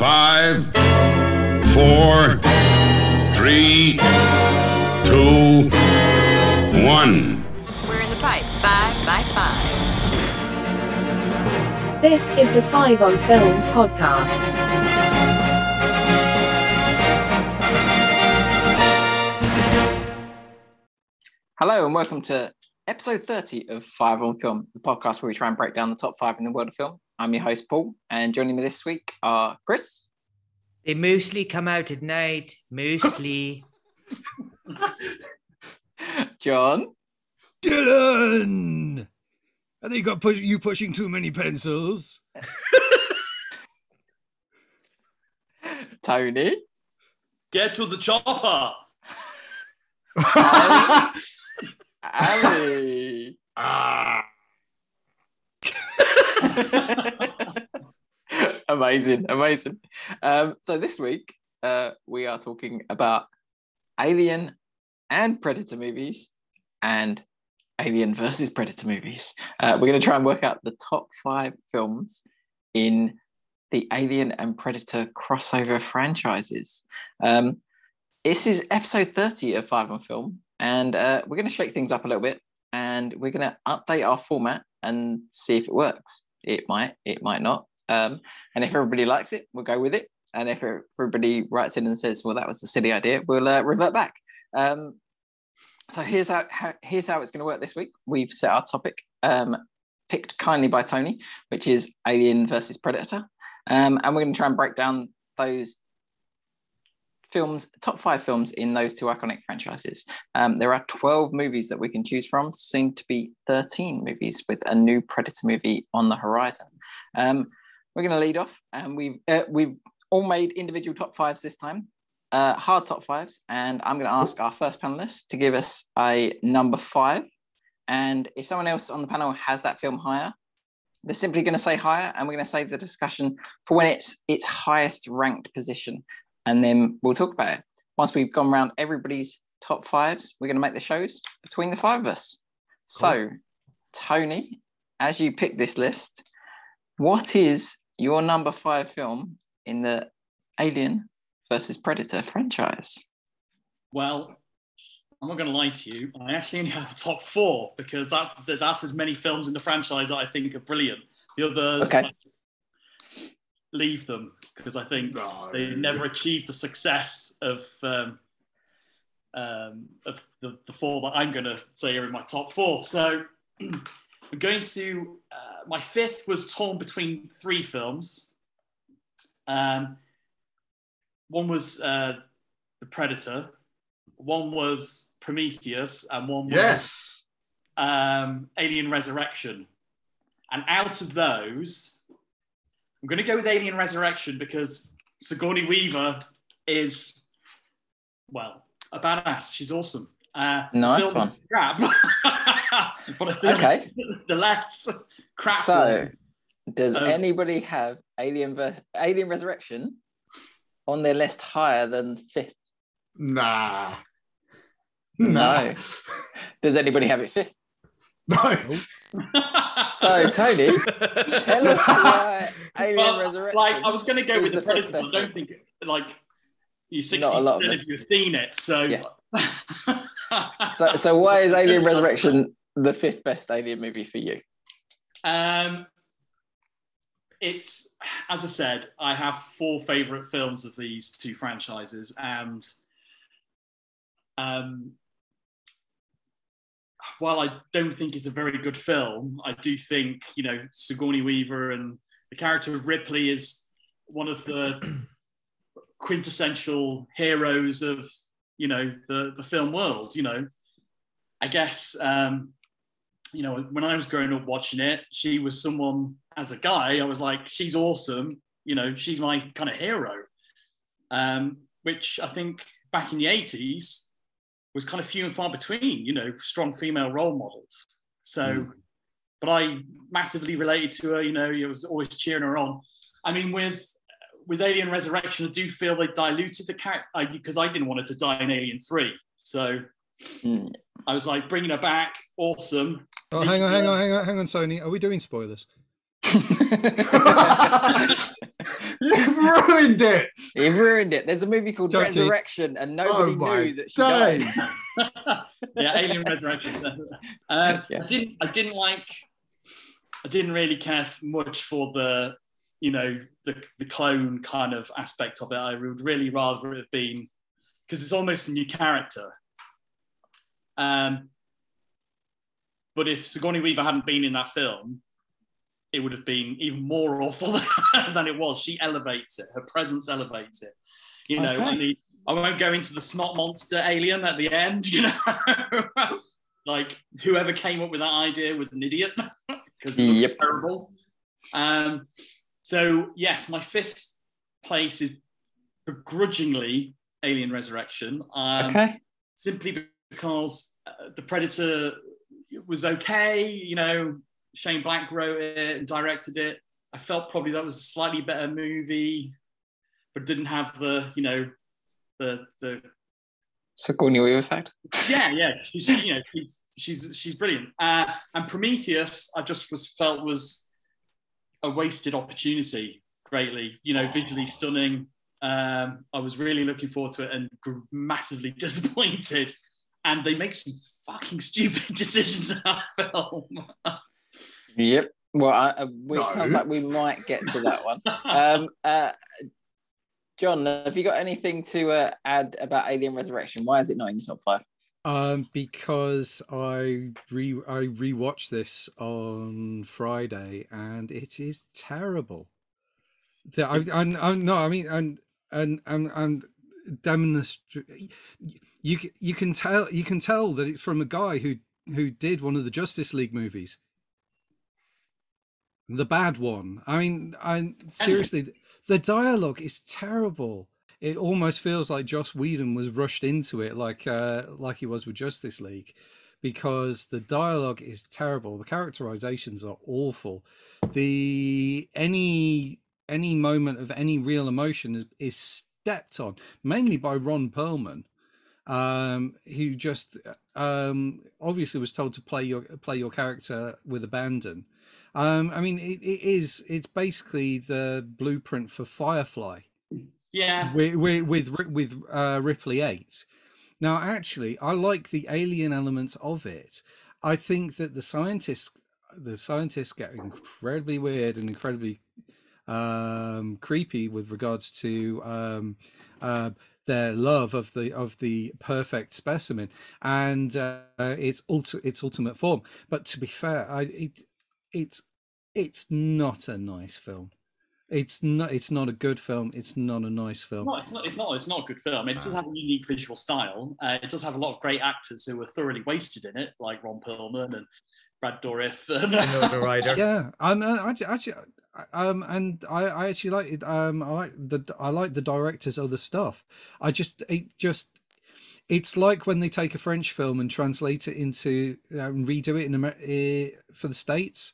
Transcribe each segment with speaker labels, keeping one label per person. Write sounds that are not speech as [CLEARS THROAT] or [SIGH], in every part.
Speaker 1: Five, four, three, two, one.
Speaker 2: We're in the pipe. Five by five.
Speaker 3: This is the Five on Film podcast.
Speaker 4: Hello and welcome to episode 30 of Five on Film, the podcast where we try and break down the top five in the world of film. I'm your host, Paul, and joining me this week are Chris,
Speaker 5: They mostly come out at night. Mostly. [LAUGHS]
Speaker 4: John,
Speaker 6: Dylan! I think got push- you pushing too many pencils. [LAUGHS]
Speaker 4: Tony,
Speaker 7: Get to the chopper. [LAUGHS]
Speaker 4: Ali.
Speaker 6: Ah. [LAUGHS]
Speaker 4: amazing, amazing. Um, so this week uh, we are talking about Alien and Predator movies and Alien versus Predator movies. Uh, we're going to try and work out the top five films in the Alien and Predator crossover franchises. Um, this is episode 30 of Five on Film, and uh, we're going to shake things up a little bit and we're going to update our format and see if it works. It might, it might not. Um, and if everybody likes it, we'll go with it. And if everybody writes in and says, "Well, that was a silly idea," we'll uh, revert back. Um, so here's how, how here's how it's going to work this week. We've set our topic, um, picked kindly by Tony, which is Alien versus Predator, um, and we're going to try and break down those films, top five films in those two iconic franchises. Um, there are 12 movies that we can choose from, soon to be 13 movies with a new Predator movie on the horizon. Um, we're going to lead off, and we've uh, we've all made individual top fives this time, uh, hard top fives, and I'm going to ask our first panelist to give us a number five. And if someone else on the panel has that film higher, they're simply going to say higher, and we're going to save the discussion for when it's its highest ranked position and then we'll talk about it. Once we've gone around everybody's top fives, we're going to make the shows between the five of us. So, Tony, as you pick this list, what is your number five film in the Alien versus Predator franchise?
Speaker 7: Well, I'm not going to lie to you. I actually only have a top four because that, that that's as many films in the franchise that I think are brilliant. The others,
Speaker 4: Okay.
Speaker 7: I leave them because I think they never achieved the success of um, um, of the, the four that I'm going to say are in my top four. So [CLEARS THROAT] I'm going to uh, my fifth was torn between three films. Um, one was uh, The Predator, one was Prometheus, and one was
Speaker 8: Yes.
Speaker 7: um, Alien Resurrection. And out of those, I'm going to go with Alien Resurrection because Sigourney Weaver is, well, a badass. She's awesome. Uh, the
Speaker 4: Nice
Speaker 7: film
Speaker 4: one.
Speaker 7: Crap. [LAUGHS] but I think
Speaker 4: Okay. [LAUGHS]
Speaker 7: the less crap
Speaker 4: So,
Speaker 7: one.
Speaker 4: does
Speaker 7: Um,
Speaker 4: anybody have Alien ver- Alien Resurrection on their list higher than fifth?
Speaker 8: Nah.
Speaker 4: No. Does anybody have it fifth?
Speaker 8: No. [LAUGHS]
Speaker 4: So, Tony, tell us [LAUGHS] why Alien
Speaker 7: Well,
Speaker 4: Resurrection.
Speaker 7: like I was going to go with the
Speaker 4: the
Speaker 7: Predator, but I don't
Speaker 4: film.
Speaker 7: think like you sixty
Speaker 4: Not a lot
Speaker 7: percent of you have seen it. So,
Speaker 4: Yeah. [LAUGHS] so, so why is Alien Resurrection the fifth best Alien movie for you?
Speaker 7: Um, it's as I said, I have four favorite films of these two franchises, and um, while I don't think it's a very good film, I do think you know Sigourney Weaver and the character of Ripley is one of the [CLEARS THROAT] quintessential heroes of you know the the film world. You know, I guess um, you know when I was growing up watching it, she was someone as a guy. I was like, she's awesome. You know, she's my kind of hero. Um, which I think back in the eighties was kind of few and far between. You know, strong female role models. So, but I massively related to her. You know, it was always cheering her on. I mean, with with Alien Resurrection, I do feel they diluted the character because I didn't want her to die in Alien Three. So
Speaker 4: Mm.
Speaker 7: I was like, bringing her back, awesome.
Speaker 6: Oh, hang on, hang on, hang on, hang on, Tony. Are we doing spoilers? [LAUGHS]
Speaker 8: You've ruined it.
Speaker 4: You've ruined it. There's a movie called
Speaker 6: Joking.
Speaker 4: Resurrection, and nobody
Speaker 8: oh
Speaker 4: knew that she died. [LAUGHS]
Speaker 7: yeah, Alien Resurrection. [LAUGHS] Um,
Speaker 4: Yeah.
Speaker 7: I didn't. I didn't like. I didn't really care much for the, you know, the the clone kind of aspect of it. I would really rather it have been because it's almost a new character. Um, but if Sigourney Weaver hadn't been in that film, it would have been even more awful [LAUGHS] than it was. She elevates it. Her presence elevates it. You know,
Speaker 4: Okay.
Speaker 7: I I won't go into the snot monster alien at the end. [LAUGHS] You know, like whoever came up with that idea was an idiot [LAUGHS] because it looks
Speaker 4: Yep.
Speaker 7: terrible. Um, so yes, my fifth place is begrudgingly Alien Resurrection. Um,
Speaker 4: Okay.
Speaker 7: simply because uh, the Predator was okay. You know, Shane Black wrote it and directed it. I felt probably that was a slightly better movie, but didn't have the you know the the
Speaker 4: Sigourney Weaver fact.
Speaker 7: yeah yeah [LAUGHS] she's you know she's she's she's brilliant. Uh, and Prometheus, I just was felt was a wasted opportunity. Greatly, you know, visually stunning. Um, I was really looking forward to it and massively [LAUGHS] disappointed. And they make some fucking stupid [LAUGHS] decisions in that film.
Speaker 4: Yep. Well, I, uh, we, it sounds like we might get to that one. [LAUGHS] um, uh, John, have you got anything to uh, add about Alien Resurrection? Why is it not in your top five?
Speaker 6: Um, because I re I rewatched this on Friday and it is terrible. The, I, I, I no, I mean, and and and and demonstrate. You you can tell you can tell that it's from a guy who who did one of the Justice League movies, the bad one. I mean, I seriously, the dialogue is terrible it almost feels like Joss Whedon was rushed into it, like uh, like he was with Justice League, because the dialogue is terrible. The characterizations are awful. The any any moment of any real emotion is, is stepped on, mainly by Ron Perlman, um, who just um, obviously was told to play your play your character with abandon. Um, I mean, it, it is it's basically the blueprint for Firefly
Speaker 7: yeah.
Speaker 6: with with with, with uh, Ripley Eight. Now, actually, I like the alien elements of it. I think that the scientists the scientists get incredibly weird and incredibly um, creepy with regards to um, uh, their love of the of the perfect specimen and uh, its ulti- its ultimate form. But to be fair, I it it's it's not a nice film. It's not. It's not a good film. It's not a nice film.
Speaker 7: No, it's not, it's not. It's not a good film. It does have a unique visual style. Uh, it does have a lot of great actors who were thoroughly wasted in it, like Ron Perlman and Brad Dourif. And,
Speaker 5: Another rider. [LAUGHS] [LAUGHS]
Speaker 6: Yeah, um, uh, actually, actually, um, and I, I actually like it. Um, I like the, I like the director's other stuff. I just, it just, it's like when they take a French film and translate it into um, redo it in Amer- uh, for the states,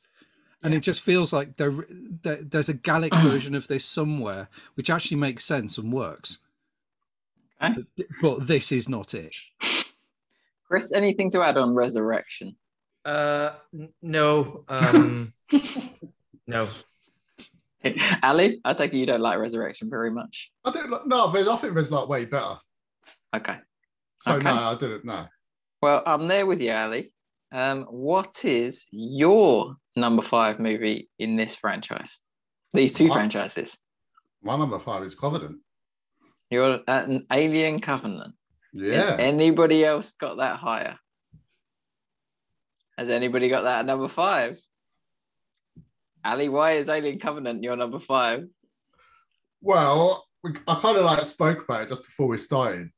Speaker 6: and it just feels like there, there, there's a Gallic [CLEARS THROAT] version of this somewhere, which actually makes sense and works.
Speaker 4: Okay.
Speaker 6: But, but this is not it.
Speaker 4: Chris, anything to add on Resurrection?
Speaker 5: Uh, n- no. Um, [LAUGHS] no.
Speaker 4: Ali, I take it you don't like Resurrection very much.
Speaker 8: I don't like- no, there's, I think there's like way better.
Speaker 4: Okay.
Speaker 8: So
Speaker 4: Okay.
Speaker 8: no, I didn't. No,
Speaker 4: Well, I'm there with you, Ali. Um, what is your number five movie in this franchise? These two
Speaker 8: What?
Speaker 4: franchises.
Speaker 8: my number five is Covenant.
Speaker 4: You're at an Alien Covenant. Has
Speaker 8: Yeah,
Speaker 4: anybody else got that higher? Has anybody got that at number five? Ali, why is Alien Covenant your number five?
Speaker 8: well, I kind of like spoke about it just before we started.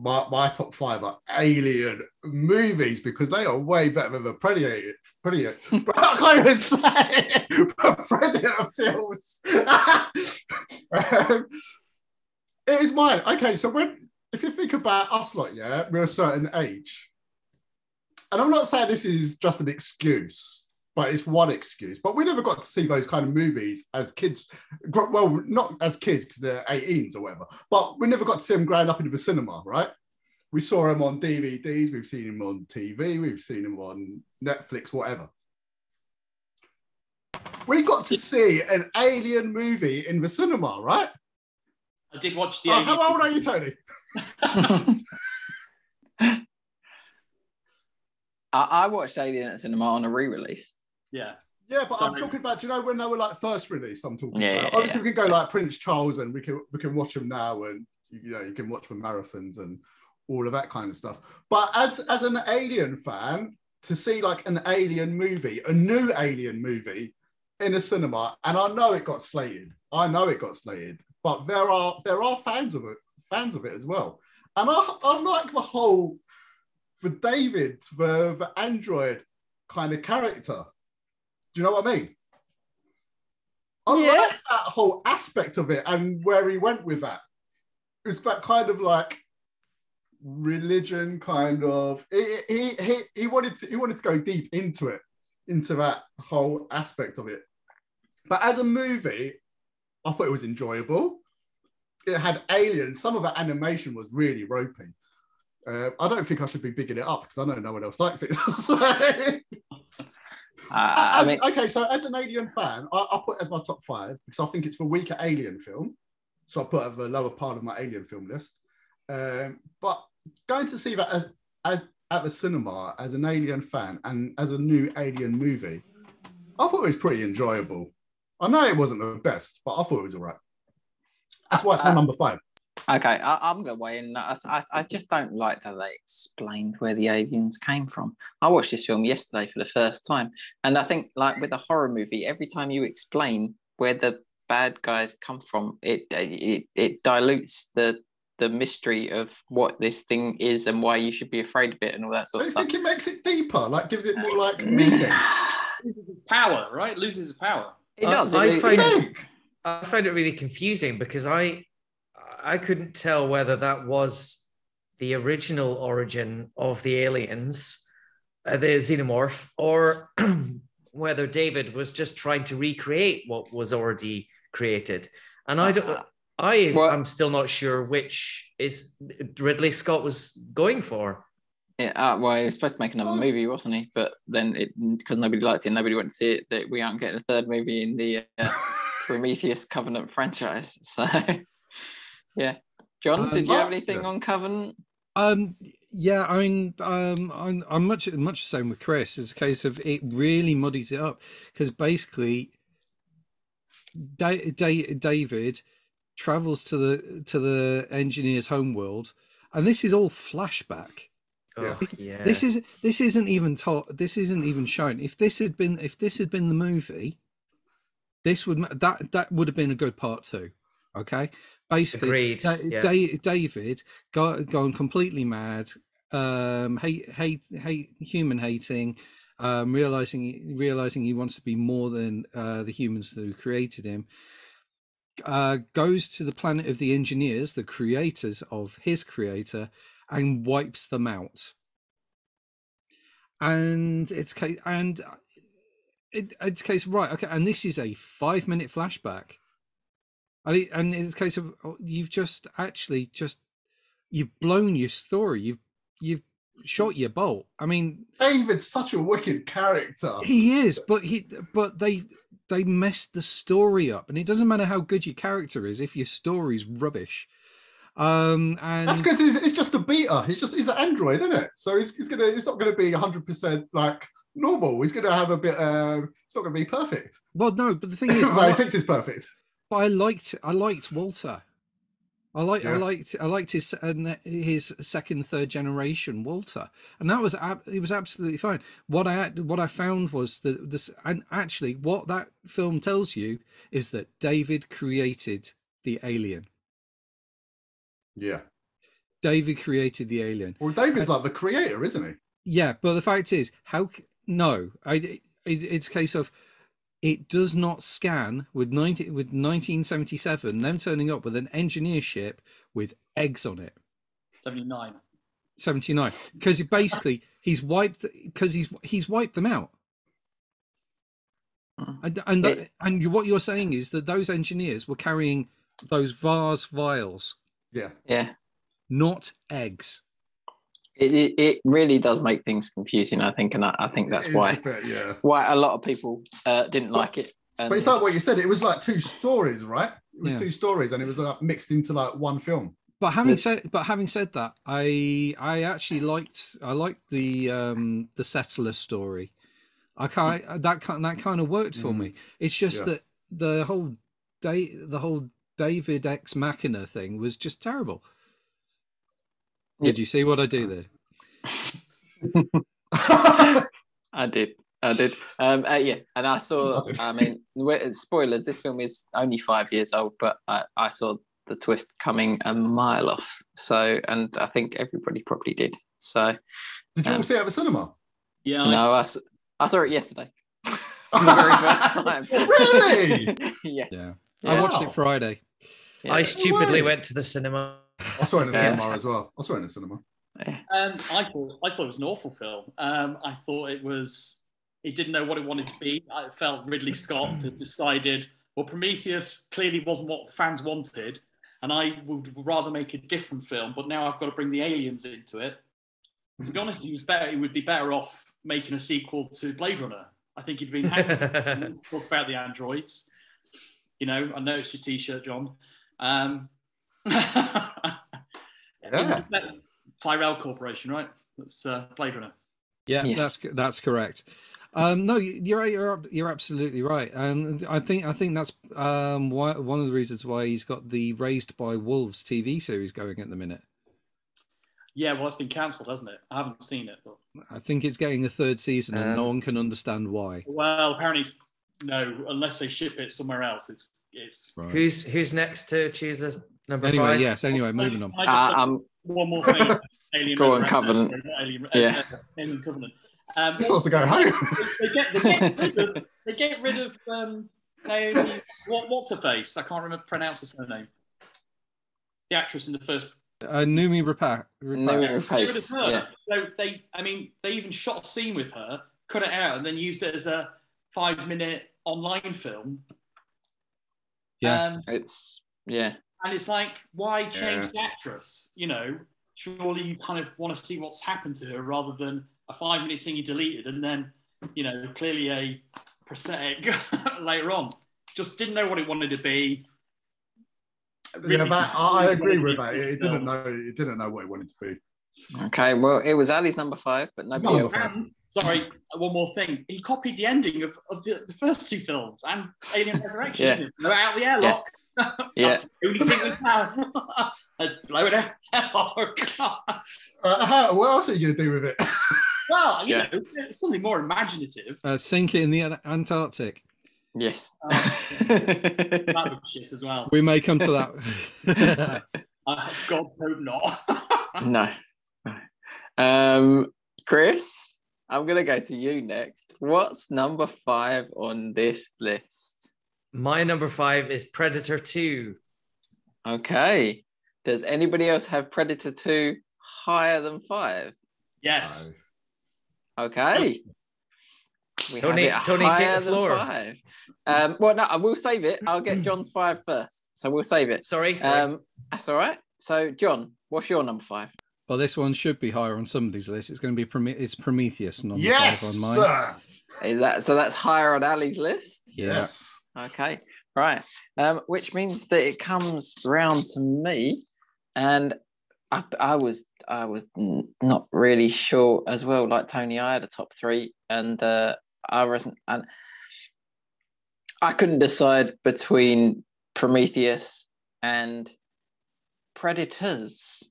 Speaker 8: My, my top five are Alien movies because they are way better than the Predator. Predator. [LAUGHS] I can't even say it, [LAUGHS] Predator films. [LAUGHS] um, it is mine. Okay, so when if you think about us, like yeah, we're a certain age, and I'm not saying this is just an excuse, but it's one excuse. But we never got to see those kind of movies as kids. Well, not as kids because they're 18s or whatever, but we never got to see them growing up in the cinema, right? We saw them on DVDs, we've seen them on TV, we've seen them on Netflix, whatever. we got to see an alien movie in the cinema, right?
Speaker 7: I did watch the.
Speaker 8: Oh,
Speaker 7: Alien
Speaker 8: how old are you, Tony? [LAUGHS]
Speaker 4: I, I watched Alien at cinema on a re-release.
Speaker 7: Yeah.
Speaker 8: Yeah, but I'm
Speaker 7: Don't-
Speaker 8: talking about. Do you know when they were like first released? I'm talking
Speaker 4: Yeah,
Speaker 8: about.
Speaker 4: yeah,
Speaker 8: Obviously,
Speaker 4: yeah.
Speaker 8: we can go like Prince Charles, and we can we can watch them now, and you know you can watch the marathons and all of that kind of stuff. But as as an Alien fan, to see like an Alien movie, a new Alien movie in a cinema, and I know it got slated. I know it got slated, but there are there are fans of it, fans of it as well. And I, I like the whole the David, the the android kind of character. Do you know what I mean? I
Speaker 4: Yeah.
Speaker 8: like that whole aspect of it and where he went with that. It was that kind of like religion kind of he, he, he, he wanted to he wanted to go deep into it, into that whole aspect of it. But as a movie, I thought it was enjoyable. It had aliens. Some of the animation was really ropey. Uh, I don't think I should be bigging it up because I know no one else likes it. [LAUGHS] So-
Speaker 4: I, I mean,
Speaker 8: okay, so as an Alien fan, I, I put it as my top five because I think it's the weaker Alien film. So I put it at the lower part of my Alien film list. Um, but going to see that as, as at the cinema as an Alien fan and as a new Alien movie, I thought it was pretty enjoyable. I know it wasn't the best, but I thought it was all right. That's why it's my
Speaker 4: Uh,
Speaker 8: number five.
Speaker 4: Okay, I, I'm gonna weigh in. I, I, I just don't like that they explained where the aliens came from. I watched this film yesterday for the first time, and I think, like with a horror movie, every time you explain where the bad guys come from, it it, it dilutes the the mystery of what this thing is and why you should be afraid of it and all that sort
Speaker 8: Don't
Speaker 4: of
Speaker 8: you
Speaker 4: stuff.
Speaker 8: think it makes it deeper? Like gives it more like meaning?
Speaker 7: Power, right? Loses the power.
Speaker 4: It
Speaker 5: I-
Speaker 4: does.
Speaker 5: I
Speaker 4: it-
Speaker 5: find-
Speaker 4: it-
Speaker 5: I find it really confusing because I I couldn't tell whether that was the original origin of the aliens, uh, the xenomorph, or [CLEARS THROAT] whether David was just trying to recreate what was already created. And I don't. I
Speaker 4: Well-
Speaker 5: am still not sure which is Ridley Scott was going for.
Speaker 4: Yeah, uh, well, he was supposed to make another
Speaker 8: Oh.
Speaker 4: movie, wasn't he? But then, it because nobody liked it, nobody went to see it. That we aren't getting a third movie in the uh, [LAUGHS] Prometheus Covenant franchise. So, yeah, John,
Speaker 6: Um,
Speaker 4: did you have anything
Speaker 8: yeah.
Speaker 4: on Covenant?
Speaker 6: Um, yeah, I mean, um, I'm, I'm much much the same with Chris. It's a case of it really muddies it up because basically, da- da- David travels to the to the engineer's homeworld, and this is all flashback.
Speaker 8: Yeah.
Speaker 5: Oh, yeah.
Speaker 6: This is this isn't even told. This isn't even shown. If this had been if this had been the movie, this would that that would have been a good part two. Okay, basically,
Speaker 5: Agreed,
Speaker 6: Da-
Speaker 5: yeah.
Speaker 6: Da- David got gone completely mad, um, hate hate hate human hating, um, realizing realizing he wants to be more than uh, the humans who created him. Uh, goes to the planet of the engineers, the creators of his creator, and wipes them out. And it's case and uh, it, it's case right okay, and this is a five minute flashback. And, it's a case of oh, you've just actually just you've blown your story. You've you've shot your bolt. I mean,
Speaker 8: David's such a wicked character.
Speaker 6: he is, but he but they they messed the story up, and it doesn't matter how good your character is if your story's rubbish. Um, and
Speaker 8: That's because he's, he's just a beta. He's just he's an android, isn't it? So he's, he's gonna he's not gonna be 100 percent like normal. He's gonna have a bit. Uh, it's not gonna be perfect.
Speaker 6: well, no, but the thing is, [LAUGHS]
Speaker 8: well,
Speaker 6: I,
Speaker 8: he thinks it's perfect.
Speaker 6: But I liked I liked Walter. I like I liked I liked his ne- his second third generation Walter, and that was it was absolutely fine. What I what I found was that this and actually what that film tells you is that David created the alien.
Speaker 8: Yeah.
Speaker 6: David created the alien.
Speaker 8: Well, David's like the creator, isn't he?
Speaker 6: Yeah, but the fact is, how? No, I, it, it's a case of it does not scan with 90 with 1977. Them turning up with an engineer ship with eggs on it.
Speaker 7: 79.
Speaker 6: 79 because basically he's wiped because he's he's wiped them out
Speaker 4: Mm.
Speaker 6: and and that,
Speaker 4: It-
Speaker 6: and what you're saying is that those engineers were carrying those vase vials
Speaker 8: Yeah.
Speaker 4: Yeah,
Speaker 6: not eggs
Speaker 4: It, it, it really does make things confusing, I think, and I, I think that's
Speaker 8: It is a
Speaker 4: why
Speaker 8: bit, yeah.
Speaker 4: why a lot of people uh, didn't like it. And
Speaker 8: But it's like what you said. It was like two stories, right? It was
Speaker 6: Yeah.
Speaker 8: two stories, and it was like mixed into like one film.
Speaker 6: But having
Speaker 4: Yeah.
Speaker 6: said, but having said that, I I actually liked I liked the um the settler story. I kind that kind that kind of worked for
Speaker 8: Mm.
Speaker 6: me. It's just
Speaker 8: Yeah.
Speaker 6: that the whole day the whole David X Machina thing was just terrible.
Speaker 4: Yeah.
Speaker 6: Did you see what I do there?
Speaker 4: I did. I did. Um, uh, yeah, and I saw.
Speaker 8: I
Speaker 4: mean, spoilers. This film is only five years old, but I, I saw the twist coming a mile off. So, and I think everybody probably did. So,
Speaker 8: Did you all
Speaker 4: Um,
Speaker 8: see it at the cinema?
Speaker 7: Yeah,
Speaker 4: no, I, saw it yesterday. [LAUGHS] For the very first time.
Speaker 8: Really? [LAUGHS]
Speaker 4: yes.
Speaker 6: Yeah. I watched it Friday.
Speaker 4: Yeah.
Speaker 5: I stupidly
Speaker 8: way.
Speaker 5: went to the cinema.
Speaker 8: I saw it in the
Speaker 4: Yeah.
Speaker 8: cinema as well. I saw it in the cinema.
Speaker 4: Yeah.
Speaker 7: Um, I thought I thought it was an awful film. Um, I thought it was. It didn't know what it wanted to be. I felt Ridley Scott had decided. Well, Prometheus clearly wasn't what fans wanted, and I would rather make a different film. But now I've got to bring the aliens into it. To be honest, he was better. He would be better off making a sequel to Blade Runner. I think he'd been happy [LAUGHS] to talk about the androids. You know, I know it's your T-shirt, John. Um, [LAUGHS]
Speaker 8: Yeah.
Speaker 7: Tyrell Corporation, right? That's uh, Blade Runner.
Speaker 6: Yeah,
Speaker 4: Yes.
Speaker 6: that's that's correct. Um, no, you- you're you're you're absolutely right, and I think I think that's um, why, one of the reasons why he's got the Raised by Wolves TV series going at the minute.
Speaker 7: Yeah, well, it's been cancelled, hasn't it? I haven't seen it, but
Speaker 6: I think it's getting a third season, and no
Speaker 5: Um,
Speaker 6: one can understand why.
Speaker 7: well, apparently, no, unless they ship it somewhere else, it's it's.
Speaker 6: Right.
Speaker 5: Who's who's next to choose a number
Speaker 6: Anyway,
Speaker 5: five?
Speaker 6: yes. Anyway, moving on.
Speaker 7: I just
Speaker 4: Uh, um,
Speaker 7: one more thing. [LAUGHS] Alien
Speaker 4: Go on, Covenant.
Speaker 7: Alien,
Speaker 4: Yeah.
Speaker 7: uh, [LAUGHS] Alien Covenant. Um,
Speaker 8: This wants to go home.
Speaker 7: they get they get rid of, they get rid of um, Naomi. What, what's her face? I can't remember pronounce her surname. The actress in the first
Speaker 6: Uh, Noomi Rapace.
Speaker 4: Noomi
Speaker 7: Get
Speaker 4: Rapace, yeah.
Speaker 7: So they, I mean, they even shot a scene with her, cut it out, and then used it as a five-minute online film.
Speaker 6: Yeah.
Speaker 7: Um,
Speaker 4: It's yeah.
Speaker 7: And it's like, why change the actress? You know, surely you kind of want to see what's happened to her rather than a five-minute scene you deleted and then, you know, clearly a prosthetic [LAUGHS] later on. Just didn't know what it wanted to be.
Speaker 8: Yeah, that, I, I agree with that. It, it didn't know. It didn't know what it wanted to be.
Speaker 4: Okay. Well, it was Ali's number five, but nobody
Speaker 8: Number
Speaker 4: else.
Speaker 8: Um,
Speaker 7: five. Sorry, one more thing. He copied the ending of, of the, the first two films and Alien [LAUGHS] Resurrection.
Speaker 4: Yeah.
Speaker 7: isn't it? Blow out the airlock.
Speaker 4: Yeah.
Speaker 7: That's the only thing we can. [LAUGHS] Let's blow it out. [LAUGHS] Oh, God.
Speaker 8: Uh, how, what else are you going to do with it? [LAUGHS]
Speaker 7: Well, you
Speaker 4: Yeah.
Speaker 7: know, something more imaginative.
Speaker 6: Uh, sink it in the Antarctic.
Speaker 4: Yes.
Speaker 7: Um, that was shit as well.
Speaker 6: We may come to that.
Speaker 7: Uh, God hope not.
Speaker 4: no. no. Um, Chris, I'm gonna go to you next. What's number five on this list?
Speaker 5: My number five is Predator Two.
Speaker 4: Okay. Does anybody else have Predator 2 higher than five?
Speaker 7: yes.
Speaker 4: Okay. We
Speaker 5: Tony- Tony, take the
Speaker 4: higher than
Speaker 5: floor.
Speaker 4: Five. Um, well, no, I will save it. I'll get John's five first. So we'll save it.
Speaker 5: Sorry, sorry.
Speaker 4: Um, that's all right. So, John, what's your number five?
Speaker 6: well, this one should be higher on somebody's list. It's going to be Prome- it's Prometheus number
Speaker 8: Yes,
Speaker 6: five on mine.
Speaker 8: sir.
Speaker 4: Is that so? That's higher on Ali's list.
Speaker 6: Yeah.
Speaker 8: Yes.
Speaker 4: Okay, right. Um, which means that it comes round to me, and I, I was I was not really sure as well. Like Tony, I had a top three, and uh, I wasn't, and I couldn't decide between Prometheus and Predators,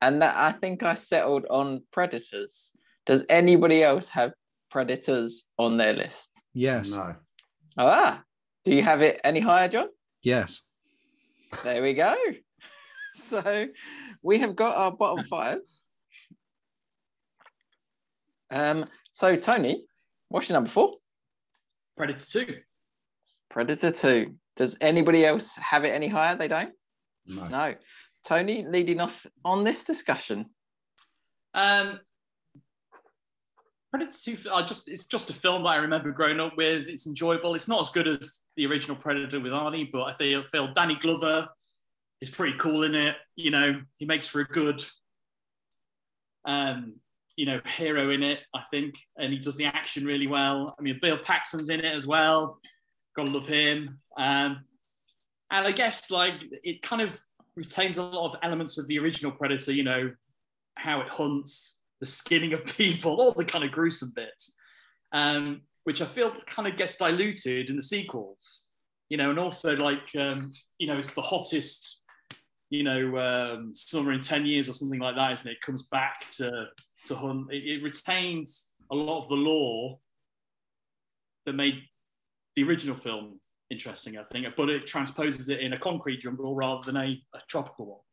Speaker 4: and that, I think I settled on Predators. Does anybody else have Predators on their list?
Speaker 6: Yes.
Speaker 8: No.
Speaker 4: Ah, do you have it any higher, John?
Speaker 6: Yes.
Speaker 4: There we go. [LAUGHS] So we have got our bottom fives. Um, so Tony, what's your number four?
Speaker 7: Predator 2.
Speaker 4: Predator 2. Does anybody else have it any higher? They don't?
Speaker 8: No.
Speaker 4: No. Tony, leading off on this discussion.
Speaker 7: Um, Predator 2, I just, it's just a film that I remember growing up with. It's enjoyable. It's not as good as the original Predator with Arnie, but I feel, feel Danny Glover is pretty cool in it. You know, he makes for a good um, you know, hero in it, I think, and he does the action really well. I mean, Bill Paxton's in it as well. Gotta love him. Um, and I guess like it kind of retains a lot of elements of the original Predator. You know, how it hunts, the skinning of [LAUGHS] people, all the kind of gruesome bits, um, which I feel kind of gets diluted in the sequels. You know, and also like um, you know, it's the hottest you know, um, summer in 10 years or something like that, isn't it? It comes back to, to hunt. It, it retains a lot of the lore that made the original film interesting, I think, but it transposes it in a concrete jungle rather than a, a tropical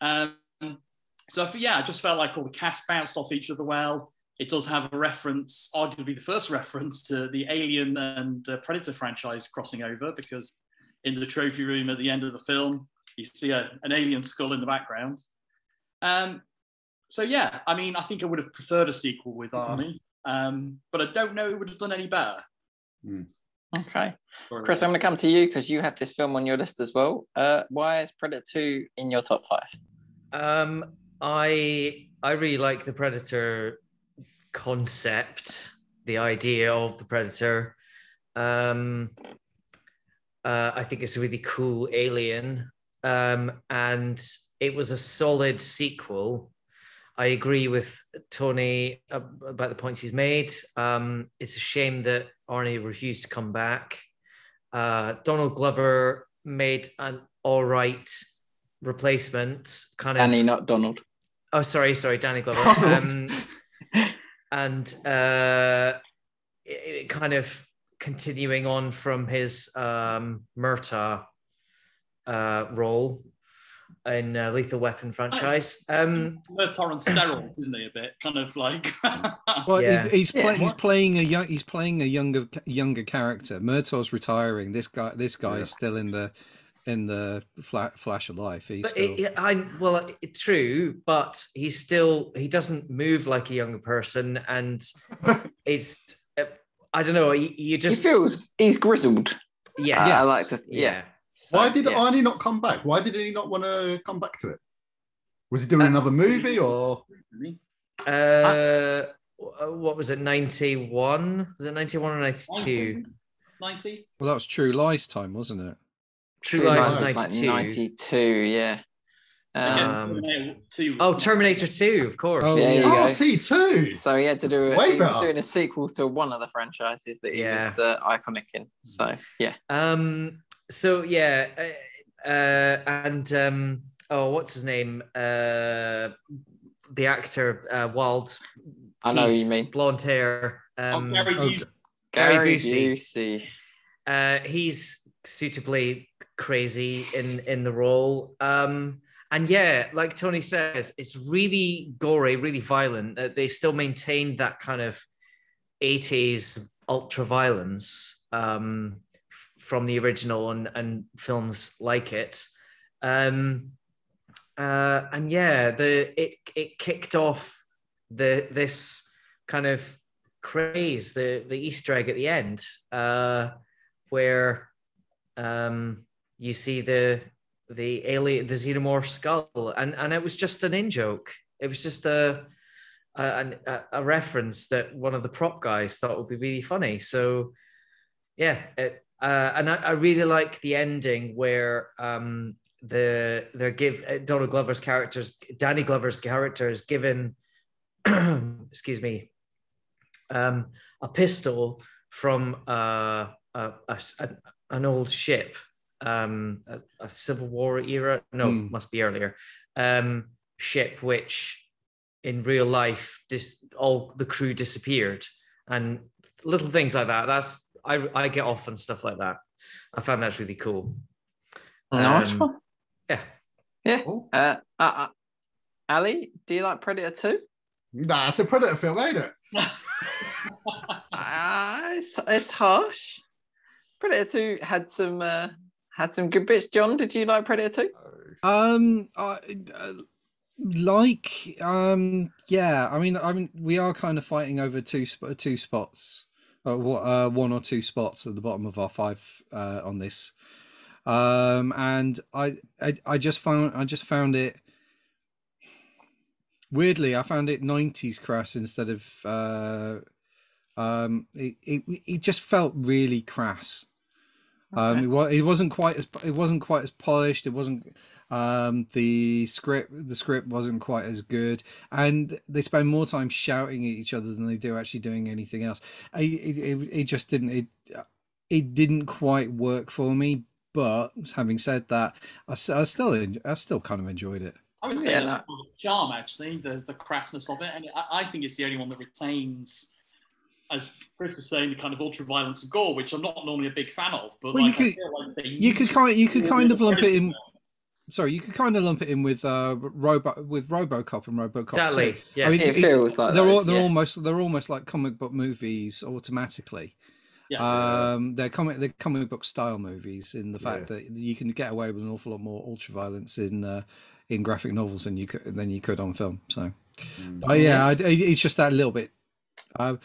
Speaker 7: one. Um, so, for, yeah, I just felt like all the cast bounced off each other well. It does have a reference, arguably the first [LAUGHS] reference to the Alien and uh, Predator franchise crossing over, because in the trophy room at the end of the film, you see a, an alien skull in the background. Um, so yeah, I mean, I think I would have preferred a sequel with Arnie, um, but I don't know it would have done any better.
Speaker 4: Okay. Chris, I'm going to come to you because you have this film on your list as well. Uh, why is Predator 2 in your top five?
Speaker 5: Um, I I really like the Predator concept, the idea of the Predator. Um, uh, I think it's a really cool alien, um, and it was a solid sequel. I agree with Tony about the points he's made. Um, it's a shame that Arnie refused to come back. Uh, Donald Glover made an all right replacement, kind of.
Speaker 4: Danny, not Donald.
Speaker 5: Oh, sorry, sorry, Danny Glover. Um, [LAUGHS] and uh, it, it kind of continuing on from his um, Murta uh, role in uh, Lethal Weapon franchise. Um,
Speaker 7: Murtaugh on steroids, isn't he? A bit kind of like. [LAUGHS]
Speaker 6: Well,
Speaker 5: Yeah.
Speaker 6: he's play,
Speaker 4: Yeah.
Speaker 6: he's playing a young he's playing a younger younger character. Murtaugh's retiring. This guy this guy is still in the in the flash of life. He's
Speaker 5: but
Speaker 6: still
Speaker 5: it, it- I well, it, true, but he's still he doesn't move like a younger person, and [LAUGHS] it's uh, I don't know. You, you just
Speaker 4: he feels he's grizzled.
Speaker 5: yes,
Speaker 4: I like to- yeah. So,
Speaker 8: Why did
Speaker 4: yeah.
Speaker 8: Arnie not come back? Why did he not want to come back to it? Was he doing another movie or?
Speaker 5: Uh, what was it? Ninety one? Was it ninety one or ninety two?
Speaker 7: 90?
Speaker 6: well, that was True Lies time, wasn't it?
Speaker 5: True
Speaker 4: True
Speaker 5: Lies
Speaker 4: Lies
Speaker 5: was
Speaker 4: was like
Speaker 5: 92.
Speaker 4: 92, yeah. Um,
Speaker 7: Terminator 2 was
Speaker 5: Oh, Terminator 2, of course.
Speaker 6: Oh,
Speaker 4: There you
Speaker 8: Oh,
Speaker 4: go.
Speaker 8: T2.
Speaker 4: So he had to do a,
Speaker 8: Way
Speaker 4: he was doing a sequel to one of the franchises that he
Speaker 5: Yeah.
Speaker 4: was uh, iconic in. So yeah,
Speaker 5: Um, so yeah, uh, uh, and um, oh, what's his name? Uh, the actor, uh, Wild.
Speaker 4: I know who you mean.
Speaker 5: Blonde hair.
Speaker 7: Oh,
Speaker 5: Um,
Speaker 7: Gary
Speaker 6: oh,
Speaker 7: Busey.
Speaker 5: Gary
Speaker 4: Gary
Speaker 5: Busey.
Speaker 4: Busey.
Speaker 5: uh, he's suitably crazy in in the role. Um, and yeah, like Tony says, it's really gory, really violent. Uh, they still maintained that kind of 80s ultra violence um, from the original and, and films like it. Um, uh, and yeah, the it it kicked off the this kind of craze, the the Easter egg at the end, uh, where um, you see the the alien, the xenomorph skull, and and it was just an in joke. It was just a a, a a reference that one of the prop guys thought would be really funny. So yeah, it, uh, and I, I really like the ending where um, the they give uh, Donald Glover's characters, Danny Glover's character is given, [CLEARS THROAT] excuse me, um, a pistol from uh, a, a, an old ship, um, a, a Civil War era. No,
Speaker 6: Hmm.
Speaker 5: must be earlier. Um, ship which, in real life, dis- all the crew disappeared, and little things like that. That's I I get off on stuff like that. I found that's really cool.
Speaker 4: Nice
Speaker 5: Um,
Speaker 4: one.
Speaker 5: Yeah.
Speaker 4: Yeah. Uh, uh, uh, Ali, do you like Predator 2?
Speaker 8: Nah, it's a Predator film, ain't it? [LAUGHS] [LAUGHS]
Speaker 4: Uh, it's, it's harsh. Predator 2 had some uh, had some good bits. John, did you like Predator 2?
Speaker 6: Um, I, uh, like, um, yeah. I mean, I mean, we are kind of fighting over two sp- two spots, uh, uh, one or two spots at the bottom of our five uh, on this. Um, and I, I, I just found, I just found it. weirdly, I found it '90s crass instead of. Uh, um, it, it it just felt really crass. Um, it, wa- it wasn't quite as it wasn't quite as polished. It wasn't um the script the script wasn't quite as good and they spend more time shouting at each other than they do actually doing anything else it, it, it just didn't it it didn't quite work for me but having said that I still i still kind of enjoyed it
Speaker 7: I would say
Speaker 4: Yeah,
Speaker 7: that's
Speaker 4: no.
Speaker 7: the charm, actually, the, the crassness of it. And I, I think it's the only one that retains, as Chris was saying, the kind of ultra violence and gore, which I'm not normally a big fan of. But
Speaker 6: Well, you
Speaker 7: like, I
Speaker 6: could-
Speaker 7: like
Speaker 6: you could kind you could kind of lump it in
Speaker 7: Predator
Speaker 6: sorry you could kind of lump it in with uh robo with robocop and robocop 2.
Speaker 5: Exactly. Yeah.
Speaker 6: I mean,
Speaker 4: It
Speaker 6: it-
Speaker 4: feels like
Speaker 6: they're all, they're
Speaker 4: yeah.
Speaker 6: almost they're almost like comic book movies automatically
Speaker 7: Yeah.
Speaker 6: um they're comic they're comic book style movies in the fact that you can get away with an awful lot more ultra violence in uh in graphic novels than you could than you could on film so oh yeah I, I- it's just that little bit uh,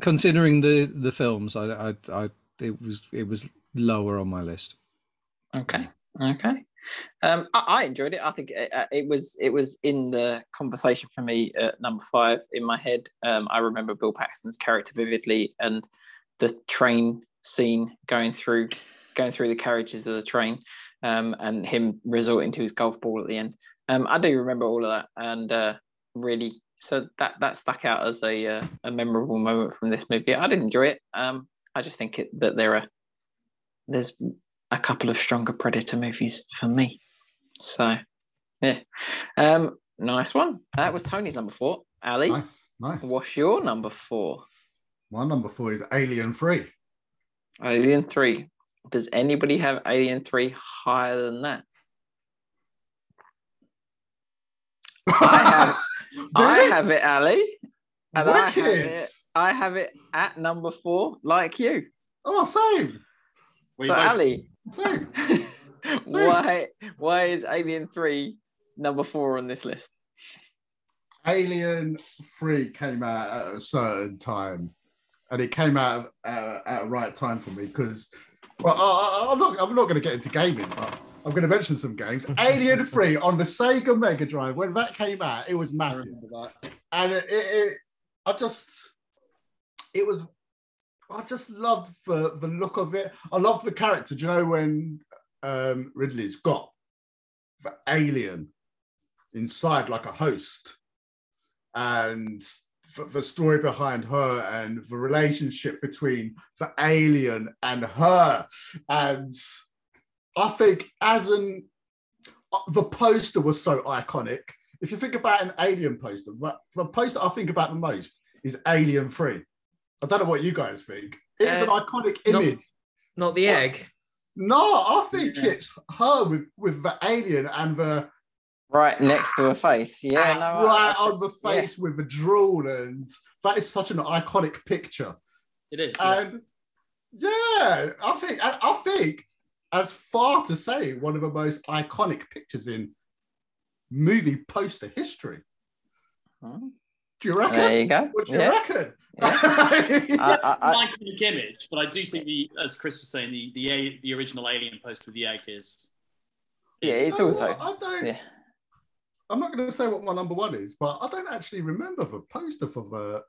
Speaker 6: considering the the films I, I i it was it was lower on my list
Speaker 4: Okay. Okay. Um, I, I enjoyed it. I think it, uh, it was it was in the conversation for me at number five in my head. Um, I remember Bill Paxton's character vividly and the train scene going through going through the carriages of the train, um, and him resorting to his golf ball at the end. Um, I do remember all of that, and uh, really, so that that stuck out as a uh, a memorable moment from this movie. I did enjoy it. Um, I just think it, that there are there's a couple of stronger Predator movies for me. So, yeah, um, nice one. That was Tony's number four. Ali,
Speaker 8: Nice, nice.
Speaker 4: what's your number four?
Speaker 8: My number four is Alien Three.
Speaker 4: Alien Three. Does anybody have Alien Three higher than that? [LAUGHS] I have. I have it, Ali, and I have it. I have it at number four, like you.
Speaker 8: Oh, same,
Speaker 7: Well,
Speaker 4: so, Ali, [LAUGHS]
Speaker 8: same.
Speaker 4: why why is Alien Three number four on this list?
Speaker 8: Alien Three came out at a certain time, and it came out uh, at a right time for me because, well, I, I, I'm not I'm not going to get into gaming, but I'm going to mention some games. Alien Three on the Sega Mega Drive when that came out, it was massive, and it, it, it I just it was. I just loved the, the look of it. I loved the character. Do you know when um, Ridley's got the alien inside like a host? and f- the story behind her and the relationship between the alien and her and i think as an the poster was so iconic if you think about an alien poster the, the poster i think about the most is alien 3 i don't know what you guys think it's an
Speaker 5: Uh,
Speaker 8: iconic image
Speaker 5: Not the
Speaker 8: What?
Speaker 5: egg.
Speaker 8: no i think
Speaker 7: Yeah.
Speaker 8: it's her with with the alien and the
Speaker 4: Right next to her face. Yeah, no, I-
Speaker 8: right
Speaker 4: I-
Speaker 8: on the face with the drool, and that is such an iconic picture.
Speaker 7: It is. yeah.
Speaker 8: And yeah, I think I, I think as far to say one of the most iconic pictures in movie poster history.
Speaker 4: Hmm.
Speaker 8: Do you reckon?
Speaker 4: There you go.
Speaker 8: What do you
Speaker 4: Yeah.
Speaker 8: reckon? [LAUGHS]
Speaker 4: I, I, I,
Speaker 7: iconic image, but I do think the, as Chris was saying, the the, a- the original Alien poster with the egg is.
Speaker 4: yeah, it's
Speaker 8: So
Speaker 4: also.
Speaker 8: what? I don't.
Speaker 4: Yeah.
Speaker 8: I'm not going to say what my number one is, but I don't actually remember the poster for the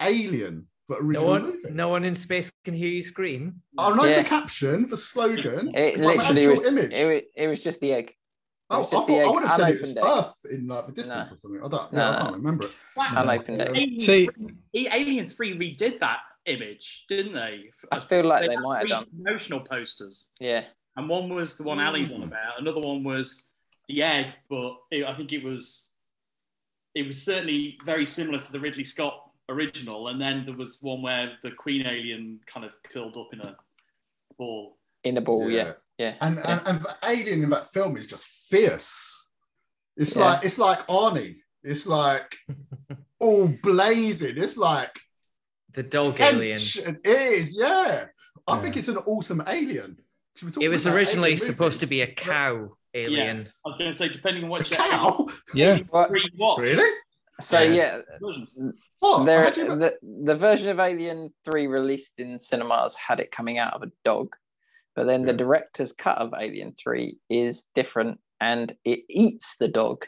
Speaker 8: Alien, the
Speaker 5: No one,
Speaker 8: movie.
Speaker 5: no one in space can hear you scream.
Speaker 8: I know
Speaker 4: Yeah.
Speaker 8: the caption, the slogan,
Speaker 4: It literally
Speaker 8: actual
Speaker 4: was,
Speaker 8: image.
Speaker 4: it, wa- it was just the egg.
Speaker 8: oh, I thought
Speaker 4: the egg
Speaker 8: I would have said it was
Speaker 4: unopened egg.
Speaker 8: Earth in like the distance
Speaker 4: No.
Speaker 8: or something. I don't.
Speaker 4: No,
Speaker 8: yeah, I can't remember it.
Speaker 7: Wow.
Speaker 4: Unopened egg.
Speaker 7: Alien,
Speaker 6: See-
Speaker 7: 3, Alien 3 redid that image, didn't they?
Speaker 4: I feel like they
Speaker 7: had
Speaker 4: might have done.
Speaker 7: Promotional posters.
Speaker 4: Yeah.
Speaker 7: And one was the one Ali's
Speaker 8: Mm.
Speaker 7: on about. Another one was the egg, but it, I think it was it was certainly very similar to the Ridley Scott original. And then there was one where the Queen Alien kind of curled up in a ball.
Speaker 4: In a ball, yeah. Yeah.
Speaker 8: And,
Speaker 4: yeah.
Speaker 8: and and the alien in that film is just fierce. It's
Speaker 4: Yeah.
Speaker 8: like it's like Arnie. It's like [LAUGHS] all blazing. It's like
Speaker 5: The dog alien.
Speaker 8: It is, yeah. I
Speaker 6: Yeah.
Speaker 8: think it's an awesome alien.
Speaker 5: It was originally supposed to be a cow alien.
Speaker 7: I was going to say, depending on
Speaker 8: A
Speaker 7: what you
Speaker 8: cow? [LAUGHS]
Speaker 6: yeah
Speaker 4: What?
Speaker 7: Three.
Speaker 8: Really?
Speaker 4: So,
Speaker 7: Yeah.
Speaker 4: yeah,
Speaker 7: Versions.
Speaker 8: What?
Speaker 4: there,
Speaker 8: you-
Speaker 4: the, the version of Alien 3 released in cinemas had it coming out of a dog. But then the director's cut of Alien 3 is different and it eats the dog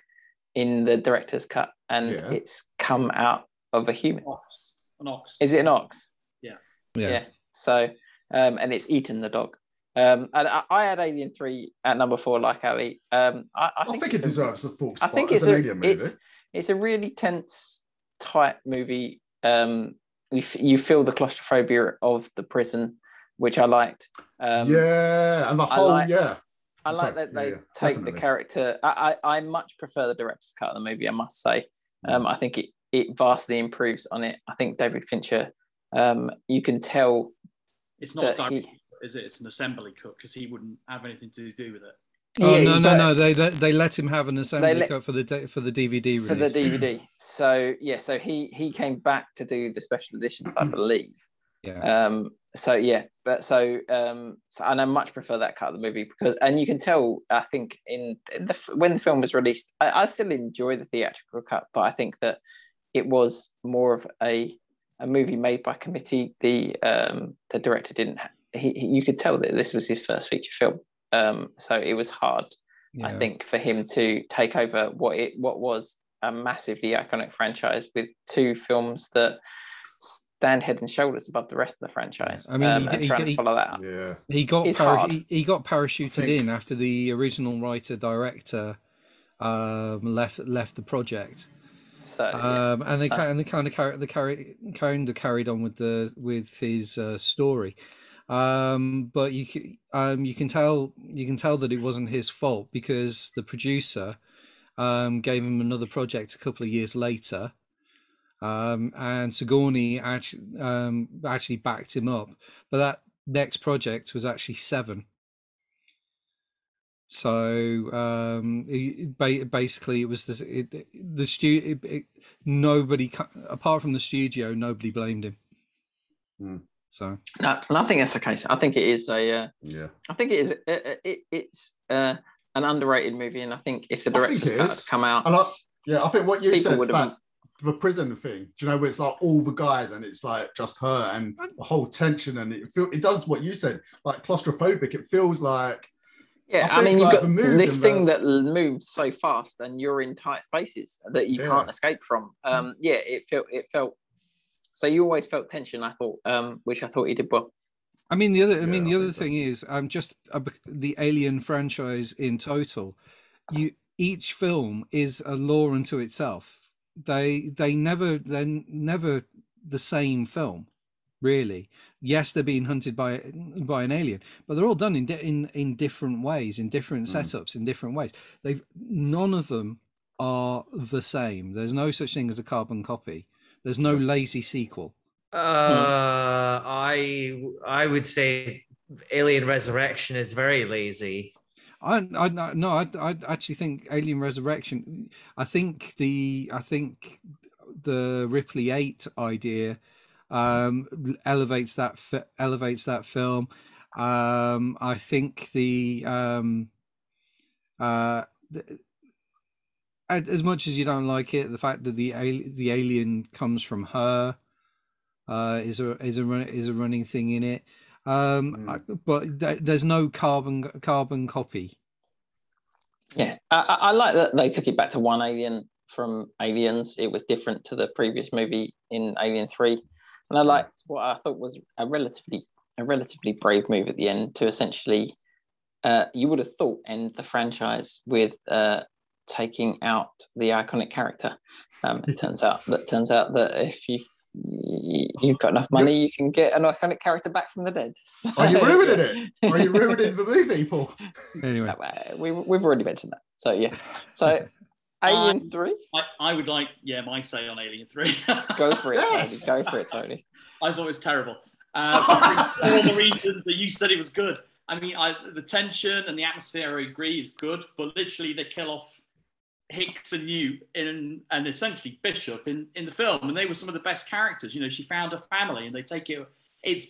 Speaker 4: in the director's cut, and
Speaker 8: Yeah.
Speaker 4: it's come out of a human.
Speaker 7: Ox. An ox.
Speaker 4: Is it an ox?
Speaker 6: Yeah.
Speaker 4: Yeah. So, um, and it's eaten the dog. Um, and I, I had Alien Three at number four, like Ali. Um, I, I
Speaker 8: I
Speaker 4: think,
Speaker 8: think, it
Speaker 4: a-
Speaker 8: deserves a full
Speaker 4: I
Speaker 8: spot
Speaker 4: think
Speaker 8: as
Speaker 4: it's
Speaker 8: an
Speaker 4: a
Speaker 8: alien movie.
Speaker 4: it's it's a really tense, tight movie. Um, you f- you feel the claustrophobia of the prison, which I liked. Um,
Speaker 8: yeah, and the
Speaker 4: I
Speaker 8: whole
Speaker 4: like-
Speaker 8: yeah.
Speaker 4: I like that they
Speaker 8: yeah,
Speaker 4: take
Speaker 8: definitely.
Speaker 4: the character. I, I I much prefer the director's cut of the movie. I must say.
Speaker 8: Mm.
Speaker 4: Um, I think it it vastly improves on it. I think David Fincher. Um, you can tell
Speaker 7: It's not
Speaker 4: that
Speaker 7: direct,
Speaker 4: he.
Speaker 7: is it? It's an assembly cut because he wouldn't have anything to do with it.
Speaker 6: Oh
Speaker 4: Yeah,
Speaker 6: no no no! They, they they let him have an assembly
Speaker 4: let-
Speaker 6: cut for the for the DVD release.
Speaker 4: for the DVD. So yeah, so he he came back to do the special editions, I believe.
Speaker 6: Yeah.
Speaker 4: Um. So yeah, but so um. So, and I much prefer that cut of the movie because, and you can tell. I think in, in the when the film was released, I, I still enjoy the theatrical cut, but I think that it was more of a a movie made by committee. The um the director didn't. He, he you could tell that this was his first feature film. Um. So it was hard I think for him to take over what it what was a massively iconic franchise with two films that stand head and shoulders above the rest of the franchise.
Speaker 6: I mean,
Speaker 4: um,
Speaker 6: he- he-
Speaker 4: trying to follow that up.
Speaker 8: Yeah.
Speaker 6: He got
Speaker 4: It's
Speaker 6: para-
Speaker 4: hard.
Speaker 6: he, he got parachuted
Speaker 8: think-
Speaker 6: in after the original writer director um, left left the project,
Speaker 4: So yeah,
Speaker 6: um, and they
Speaker 4: so-
Speaker 6: and they kind of carry the carry kind of carried on with the with his uh, story. Um, but you can um, you can tell you can tell that it wasn't his fault because the producer um, gave him another project a couple of years later. Um, and Sigourney actually um, actually backed him up, but that next project was actually Seven. So um, it, basically, it was it, the stu- it, it, nobody apart from the studio, nobody blamed him.
Speaker 8: Hmm.
Speaker 6: So
Speaker 4: no, and I think that's the case. I think it is a. Uh,
Speaker 8: Yeah.
Speaker 4: I think it is. It, it, it's uh, an underrated movie, and I think if the director's cut had come out,
Speaker 8: And I, yeah, I think what you said,
Speaker 4: would have
Speaker 8: that, the prison thing, do you know, where it's like all the guys and it's like just her and the whole tension and it feel it does what you said, like claustrophobic. It feels like
Speaker 4: Yeah,
Speaker 8: I
Speaker 4: I, mean, you've
Speaker 8: like,
Speaker 4: got this thing
Speaker 8: the-
Speaker 4: that moves so fast, and you're in tight spaces that you
Speaker 8: Yeah.
Speaker 4: can't escape from. Um, yeah, it felt it felt. So you always felt tension. I thought, um, which I thought he did well.
Speaker 6: I mean, the other I mean,
Speaker 8: Yeah,
Speaker 6: the
Speaker 8: I
Speaker 6: other
Speaker 8: think so.
Speaker 6: thing is, um, just uh, the Alien franchise in total. You each film is a law unto itself. They they never they're never the same film, really. Yes, they're being hunted by by an alien, but they're all done in in in different ways, in different
Speaker 8: Mm.
Speaker 6: setups, in different ways. They've none of them are the same. There's no such thing as a carbon copy. There's no lazy sequel.
Speaker 5: Uh, I I would say Alien Resurrection is very lazy.
Speaker 6: I, I no, I, I actually think Alien Resurrection. I think the, I think the Ripley Eight idea um, elevates that elevates that film. Um, I think the, um, uh, the, as much as you don't like it, the fact that the the alien comes from her uh, is a is a run, is a running thing in it. Um, I, but th- there's no carbon carbon copy.
Speaker 4: Yeah, I, I I like that they took it back to one alien from Aliens. It was different to the previous movie in Alien Three, and I liked what I thought was a relatively a relatively brave move at the end to essentially. Uh, you would have thought end the franchise with uh, taking out the iconic character. Um, it turns out that turns out that if you you- you've got enough money, you can get an iconic character back from the dead.
Speaker 8: Are you ruining
Speaker 4: yeah.
Speaker 8: it? [LAUGHS] Are you ruining the movie, Paul?
Speaker 6: Anyway,
Speaker 4: Uh, we, we've already mentioned that. So yeah. So [LAUGHS] Alien
Speaker 7: Um,
Speaker 4: Three,
Speaker 7: I, I would like, yeah, my say on Alien 3. [LAUGHS]
Speaker 4: go for it,
Speaker 8: Yes!
Speaker 4: Tony. Go for it, Tony.
Speaker 7: I thought it was terrible. Uh, for all the reasons that you said it was good. I mean, I, the tension and the atmosphere, I agree, is good, but literally they kill off Hicks and you in, and essentially Bishop in, in the film, and they were some of the best characters. You know, she found a family, and they take it. It's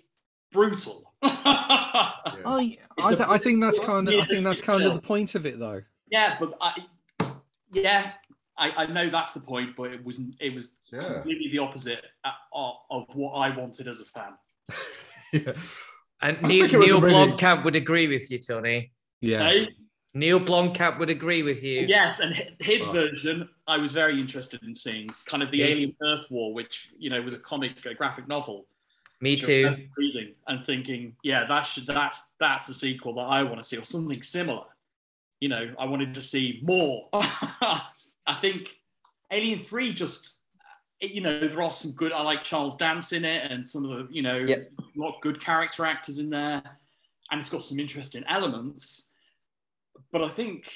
Speaker 7: brutal. [LAUGHS]
Speaker 6: I
Speaker 7: It's
Speaker 6: I,
Speaker 7: a
Speaker 6: th- I think that's kind of I think that's
Speaker 7: realistic
Speaker 6: kind of the point of it, though.
Speaker 7: yeah, but I, yeah, I, I know that's the point, but it wasn't. It was
Speaker 8: Yeah.
Speaker 7: completely the opposite uh, of, of what I wanted as a fan. [LAUGHS]
Speaker 8: yeah.
Speaker 5: And
Speaker 8: I
Speaker 5: Neill,
Speaker 8: think it
Speaker 5: Neill
Speaker 8: really-
Speaker 5: Blomkamp would agree with you, Tony.
Speaker 6: Yes.
Speaker 7: Hey?
Speaker 5: Neill Blomkamp would agree with you.
Speaker 7: Yes, and his
Speaker 8: Right.
Speaker 7: version I was very interested in seeing, kind of the
Speaker 5: Yeah.
Speaker 7: Alien Earth War, which you know was a comic, a graphic novel.
Speaker 5: Me too.
Speaker 7: Reading and thinking, yeah, that should that's that's the sequel that I want to see, or something similar. You know, I wanted to see more. [LAUGHS] I think Alien Three just, you know, there are some good. I like Charles Dance in it, and some of the, you know,
Speaker 4: Yep.
Speaker 7: a lot of good character actors in there, and it's got some interesting elements. But I think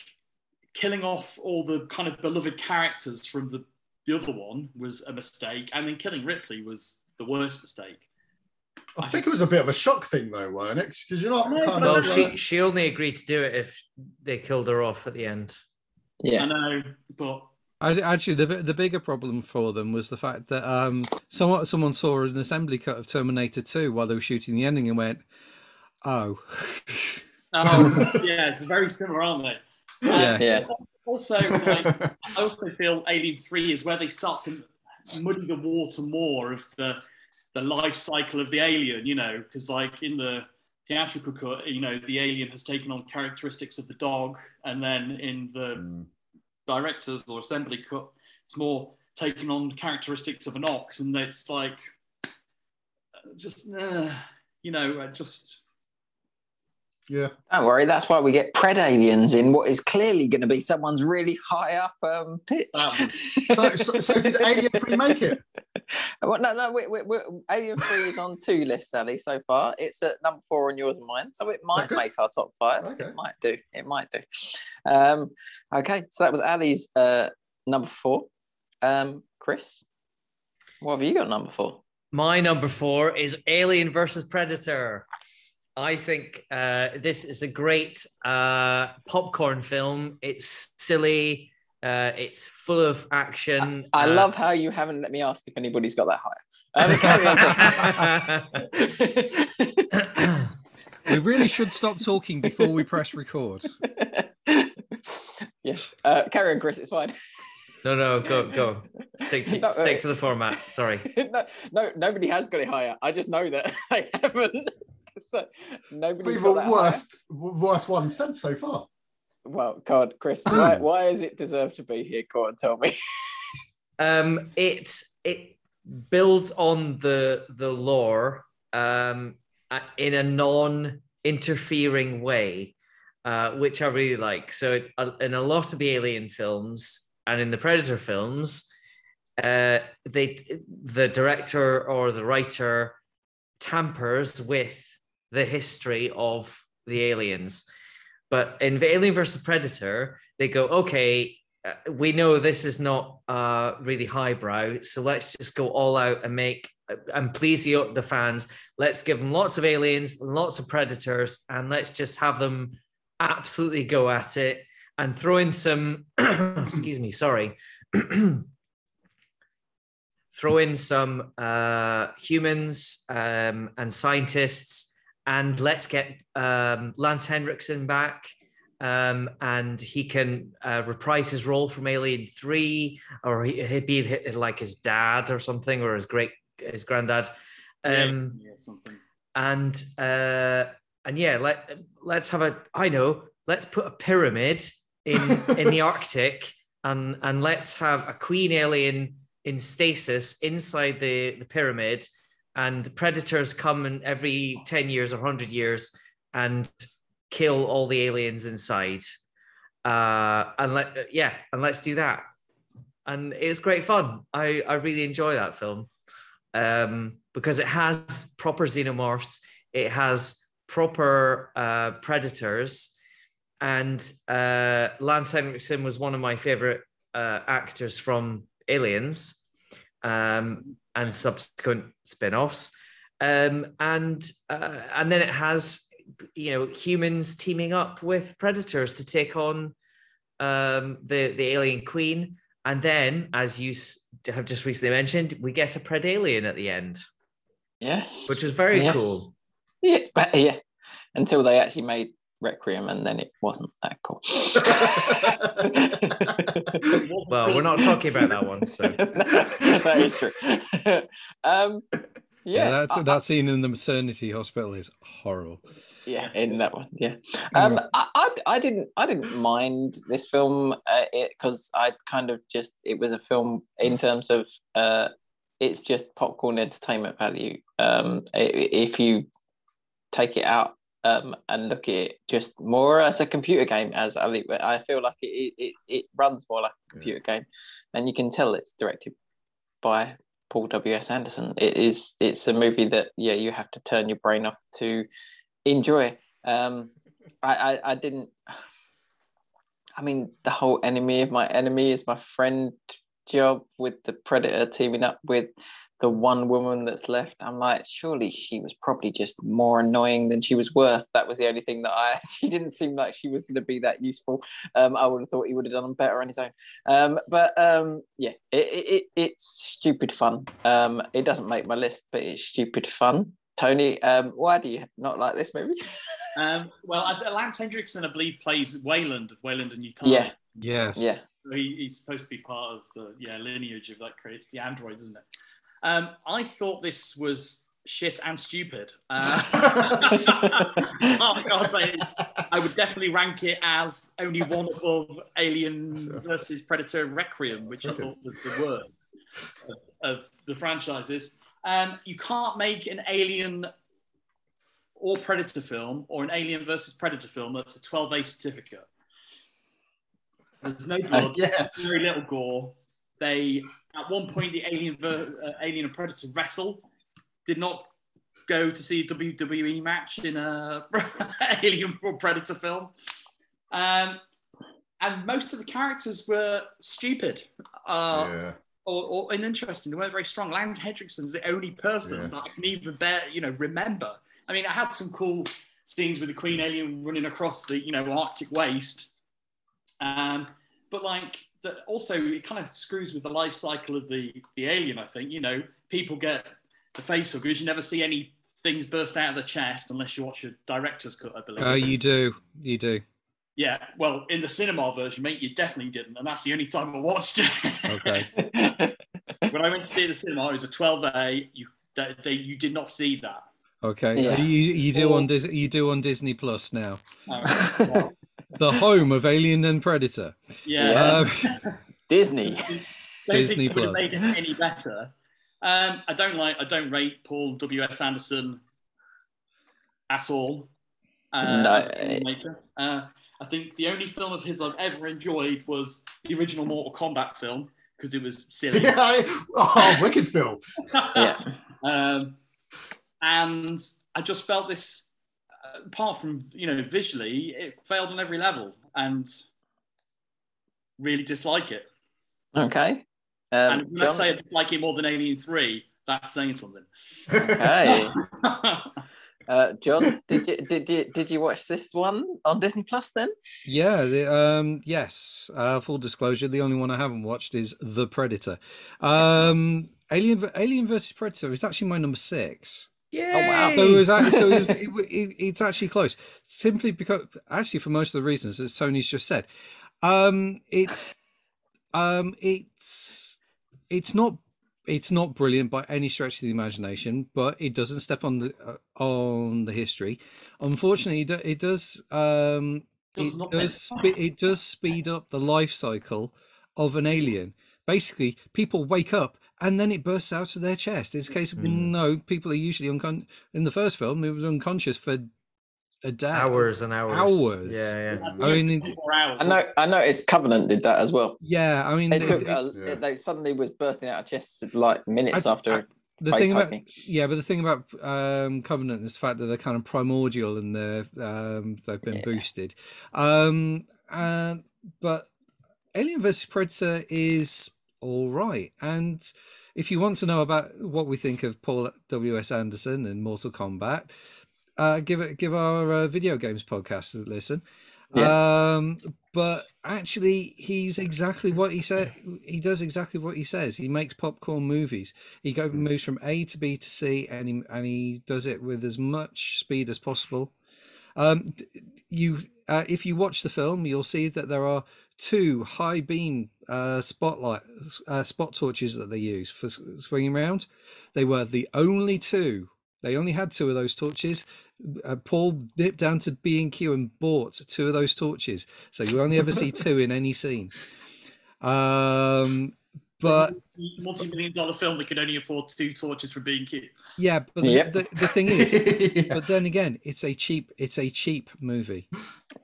Speaker 7: killing off all the kind of beloved characters from the the other one was a mistake, and then killing Ripley was the worst mistake.
Speaker 8: I think it was a bit of a shock thing, though, weren't it? Because you're not
Speaker 7: No,
Speaker 8: kind
Speaker 5: Well,
Speaker 8: of.
Speaker 5: she
Speaker 8: uh,
Speaker 5: she only agreed to do it if they killed her off at the end.
Speaker 4: Yeah, I
Speaker 7: know, but
Speaker 6: actually, the the bigger problem for them was the fact that um, someone someone saw an assembly cut of Terminator 2 while they were shooting the ending and went, "Oh, [LAUGHS]
Speaker 7: oh, [LAUGHS] yeah, they're very similar, aren't they?
Speaker 6: Yes.
Speaker 4: Yeah.
Speaker 7: Also, like, I also feel Alien Three is where they start to muddy the water more of the the life cycle of the alien. You know, because like in the theatrical cut, you know, the alien has taken on characteristics of the dog, and then in the
Speaker 8: Mm.
Speaker 7: director's or assembly cut, it's more taking on characteristics of an ox, and it's like uh, just uh, you know, uh, just
Speaker 8: Yeah.
Speaker 4: Don't worry, that's why we get predaliens in what is clearly going to be someone's really high up um, pitch.
Speaker 7: Um, [LAUGHS]
Speaker 8: So, so, so did Alien 3 make it?
Speaker 4: well, no, no, we, we, we, Alien 3 is on two lists, Ali, so far. It's at number four on yours and mine, so it might
Speaker 8: good?
Speaker 4: make our top five.
Speaker 8: Okay.
Speaker 4: It might do. It might do. Um, okay, so that was Ali's uh, number four. Um, Chris, what have you got number four?
Speaker 5: My number four is Alien versus Predator. I think uh, this is a great uh, popcorn film. It's silly. Uh, it's full of action.
Speaker 4: I
Speaker 5: uh,
Speaker 4: love how you haven't let me ask if anybody's got that higher. Um, carry on, Chris. [LAUGHS]
Speaker 6: we really should stop talking before we press record."
Speaker 4: yes, uh, carry on, Chris. It's fine.
Speaker 5: no, no, go, go. Stick to [LAUGHS]
Speaker 4: No, uh,
Speaker 5: stick to the format. Sorry. [LAUGHS]
Speaker 4: no, no, nobody has got it higher. I just know that they haven't. [LAUGHS] so nobody's
Speaker 8: We've
Speaker 4: got
Speaker 8: the
Speaker 4: that higher.
Speaker 8: worst, worst one said so far.
Speaker 4: Well, God, Chris, why, why does it deserve to be here? Go on, tell me. [LAUGHS]
Speaker 5: um it it builds on the the lore um uh, in a non interfering way uh which i really like so it, uh, in a lot of the alien films and in the predator films uh they the director or the writer tampers with the history of the aliens but in alien versus predator they go okay uh, we know this is not uh, really highbrow, so let's just go all out and make uh, and please the, the fans. Let's give them lots of aliens, lots of predators, and let's just have them absolutely go at it and throw in some. [CLEARS THROAT] excuse me, sorry. [CLEARS THROAT] throw in some uh, humans um, and scientists, and let's get um, Lance Henriksen back um, and he can uh, reprise his role from Alien Three, or he, he'd be like his dad or something, or his great his granddad. Um,
Speaker 7: yeah, something.
Speaker 5: and uh, and yeah, let let's have a. I know. Let's put a pyramid in in the [LAUGHS] Arctic, and and let's have a queen alien in stasis inside the the pyramid, and predators come in every ten years or hundred years and kill all the aliens inside. Uh, and let yeah, and let's do that. And it's great fun. I I really enjoy that film um, because it has proper xenomorphs, it has proper uh, predators, and uh, Lance Henriksen was one of my favorite uh, actors from Aliens um, and subsequent spin-offs. Um, and uh, and then it has you know humans teaming up with predators to take on um, the the alien queen, and then as you s- have just recently mentioned, we get a predalien at the end,
Speaker 4: Yes.
Speaker 5: which is very
Speaker 4: Yes.
Speaker 5: cool.
Speaker 4: Yeah, but yeah, until they actually made Requiem, and then it wasn't that cool. [LAUGHS]
Speaker 5: Well, we're not talking about that one, so [LAUGHS]
Speaker 4: that is true. um,
Speaker 6: Yeah,
Speaker 4: yeah,
Speaker 6: that's,
Speaker 4: I-
Speaker 6: that scene in the maternity hospital is horrible.
Speaker 4: yeah, in that one, yeah. Um, I, I, I didn't, I didn't mind this film, uh, it because I kind of just, it was a film in terms of, uh, it's just popcorn entertainment value. Um, i- i- if you take it out um, and look at it just more as a computer game, as Ali, I feel like it, it, it runs more like a computer game, and you can tell it's directed by Paul W S Anderson. It is, it's a movie that yeah, you have to turn your brain off to enjoy. Um, I, I, I didn't. I mean, the whole enemy of my enemy is my friend job with the predator teaming up with the one woman that's left. I'm like, surely she was probably just more annoying than she was worth. That was the only thing that I. [LAUGHS] She didn't seem like she was going to be that useful. Um, I would have thought he would have done better on his own. Um, but um, yeah, it, it, it, it's stupid fun. Um, it doesn't make my list, but it's stupid fun. Tony, um, why do you not like this movie? [LAUGHS]
Speaker 7: Um, well, Lance Henriksen, I believe, plays Weyland of Weyland-Yutani.
Speaker 4: Yeah.
Speaker 6: Yes.
Speaker 4: yeah.
Speaker 7: So he, he's supposed to be part of the yeah lineage of that creates the androids, isn't it? Um, I thought this was shit and stupid. Uh, I can't say it. I would definitely rank it as only one above Alien versus Predator Requiem, which I thought was the worst of, of the franchises. Um, you can't make an Alien or Predator film or an Alien versus Predator film that's a 12A certificate. There's no blood,
Speaker 8: yeah.
Speaker 7: very little gore. They at one point the Alien ver- uh, Alien and Predator wrestle. Did not go to see a WWE match in a [LAUGHS] Alien or Predator film. Um, and most of the characters were stupid uh,
Speaker 8: yeah.
Speaker 7: or, or uninteresting. They weren't very strong. Lance Henriksen's the only person
Speaker 8: Yeah.
Speaker 7: that I can even bear, you know, remember. I mean, I had some cool scenes with the Queen Alien running across the, you know, Arctic waste. Um, but like, the, also it kind of screws with the life cycle of the the alien. I think you know people get the face huggers. You never see any things burst out of the chest unless you watch a director's cut, I believe.
Speaker 6: Oh, you do. You do.
Speaker 7: Yeah, well, in the cinema version, mate, you definitely didn't, and that's the only time I watched it.
Speaker 6: Okay. [LAUGHS]
Speaker 7: when I went to see the cinema, it was a 12A. You that they, you did not see that.
Speaker 6: Okay.
Speaker 4: Yeah.
Speaker 6: You you do on
Speaker 7: Or-
Speaker 6: Dis- you do on Disney Plus now.
Speaker 7: Uh, well,
Speaker 6: The home of Alien and Predator.
Speaker 7: yeah,
Speaker 6: Um,
Speaker 4: Disney. [LAUGHS]
Speaker 7: don't
Speaker 6: Disney
Speaker 7: think it would have
Speaker 6: Plus.
Speaker 7: made it any better. Um, I don't like. I don't rate Paul W S Anderson at all. Uh,
Speaker 4: No.
Speaker 7: as a filmmaker. Uh, I think the only film of his I've ever enjoyed was the original Mortal Kombat film because it was silly. [LAUGHS]
Speaker 8: yeah. Oh, wicked film. [LAUGHS]
Speaker 4: Yeah.
Speaker 7: um, and I just felt this, apart from you know visually, it failed on every level, and really dislike it.
Speaker 4: Okay. Um,
Speaker 7: and when I say I dislike it more than Alien Three, that's saying something.
Speaker 4: Okay. [LAUGHS] Uh, John, did you did you did you watch this one on Disney Plus then?
Speaker 6: Yeah, the, um, yes. Uh, full disclosure: the only one I haven't watched is The Predator. Um, Alien, v- Alien versus Predator is actually my number six.
Speaker 5: Yeah.
Speaker 6: So it was actually, so it was, [LAUGHS] it, it, it's actually close, simply because actually for most of the reasons as Tony's just said, um, it's um, it's it's not it's not brilliant by any stretch of the imagination, but it doesn't step on the uh, on the history. Unfortunately, it, it does um,
Speaker 7: Does
Speaker 6: it does spe- it does speed up the life cycle of an alien. Basically, people wake up and then it bursts out of their chest. It's a case of no, people are usually uncon. In the first film, it was unconscious for a day,
Speaker 5: hours and hours.
Speaker 6: Hours.
Speaker 5: Yeah, yeah.
Speaker 6: I mean, it-
Speaker 7: 24 hours.
Speaker 4: I know I noticed Covenant did that as well.
Speaker 6: Yeah, I mean,
Speaker 4: It
Speaker 6: it-
Speaker 4: took
Speaker 6: it-
Speaker 4: uh,
Speaker 8: Yeah.
Speaker 4: they suddenly was bursting out of chests like minutes
Speaker 6: I-
Speaker 4: after.
Speaker 6: the thing about
Speaker 4: hugging.
Speaker 6: yeah, but the thing about um, Covenant is the fact that they're kind of primordial and they're um, they've been
Speaker 4: Yeah.
Speaker 6: boosted. Um, uh, but Alien vs Predator is all right, and if you want to know about what we think of Paul W S Anderson and Mortal Kombat, uh, give it give our uh, video games podcast a listen.
Speaker 4: Yes.
Speaker 6: Um, but actually, he's exactly what he said. He does exactly what he says. He makes popcorn movies. He go moves from A to B to C, and he and he does it with as much speed as possible. Um, you, uh, if you watch the film, you'll see that there are two high beam uh, spotlight uh, spot torches that they use for swinging around. They were the only two They only had two of those torches. Uh, Paul dipped down to B and Q and bought two of those torches, so you only ever see two in any scene. Um, but
Speaker 7: multi-million dollar film that could only afford two torches for being cute.
Speaker 6: yeah, but the,
Speaker 4: Yep.
Speaker 6: the, the thing is,
Speaker 8: Yeah. [LAUGHS]
Speaker 6: but then again, it's a cheap, it's a cheap movie.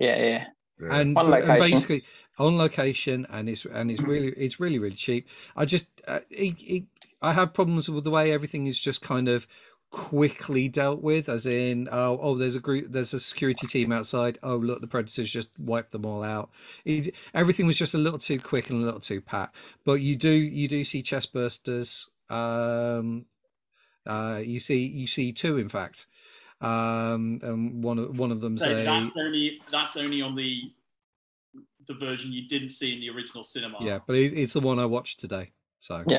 Speaker 4: Yeah, yeah.
Speaker 8: Yeah.
Speaker 6: and,
Speaker 4: On
Speaker 6: and basically on location and it's and it's really it's really really cheap. I just uh, it, it, i have problems with the way everything is just kind of quickly dealt with as in oh oh there's a group there's a security team outside. Oh look the predators just wiped them all out. It, everything was just a little too quick and a little too pat. But you do you do see chest bursters um uh you see you see two in fact um and one of one of them's
Speaker 7: So
Speaker 6: a
Speaker 7: that's only that's only on the the version you didn't see in the original cinema.
Speaker 6: Yeah, but it, it's the one I watched today. So,
Speaker 4: Yeah.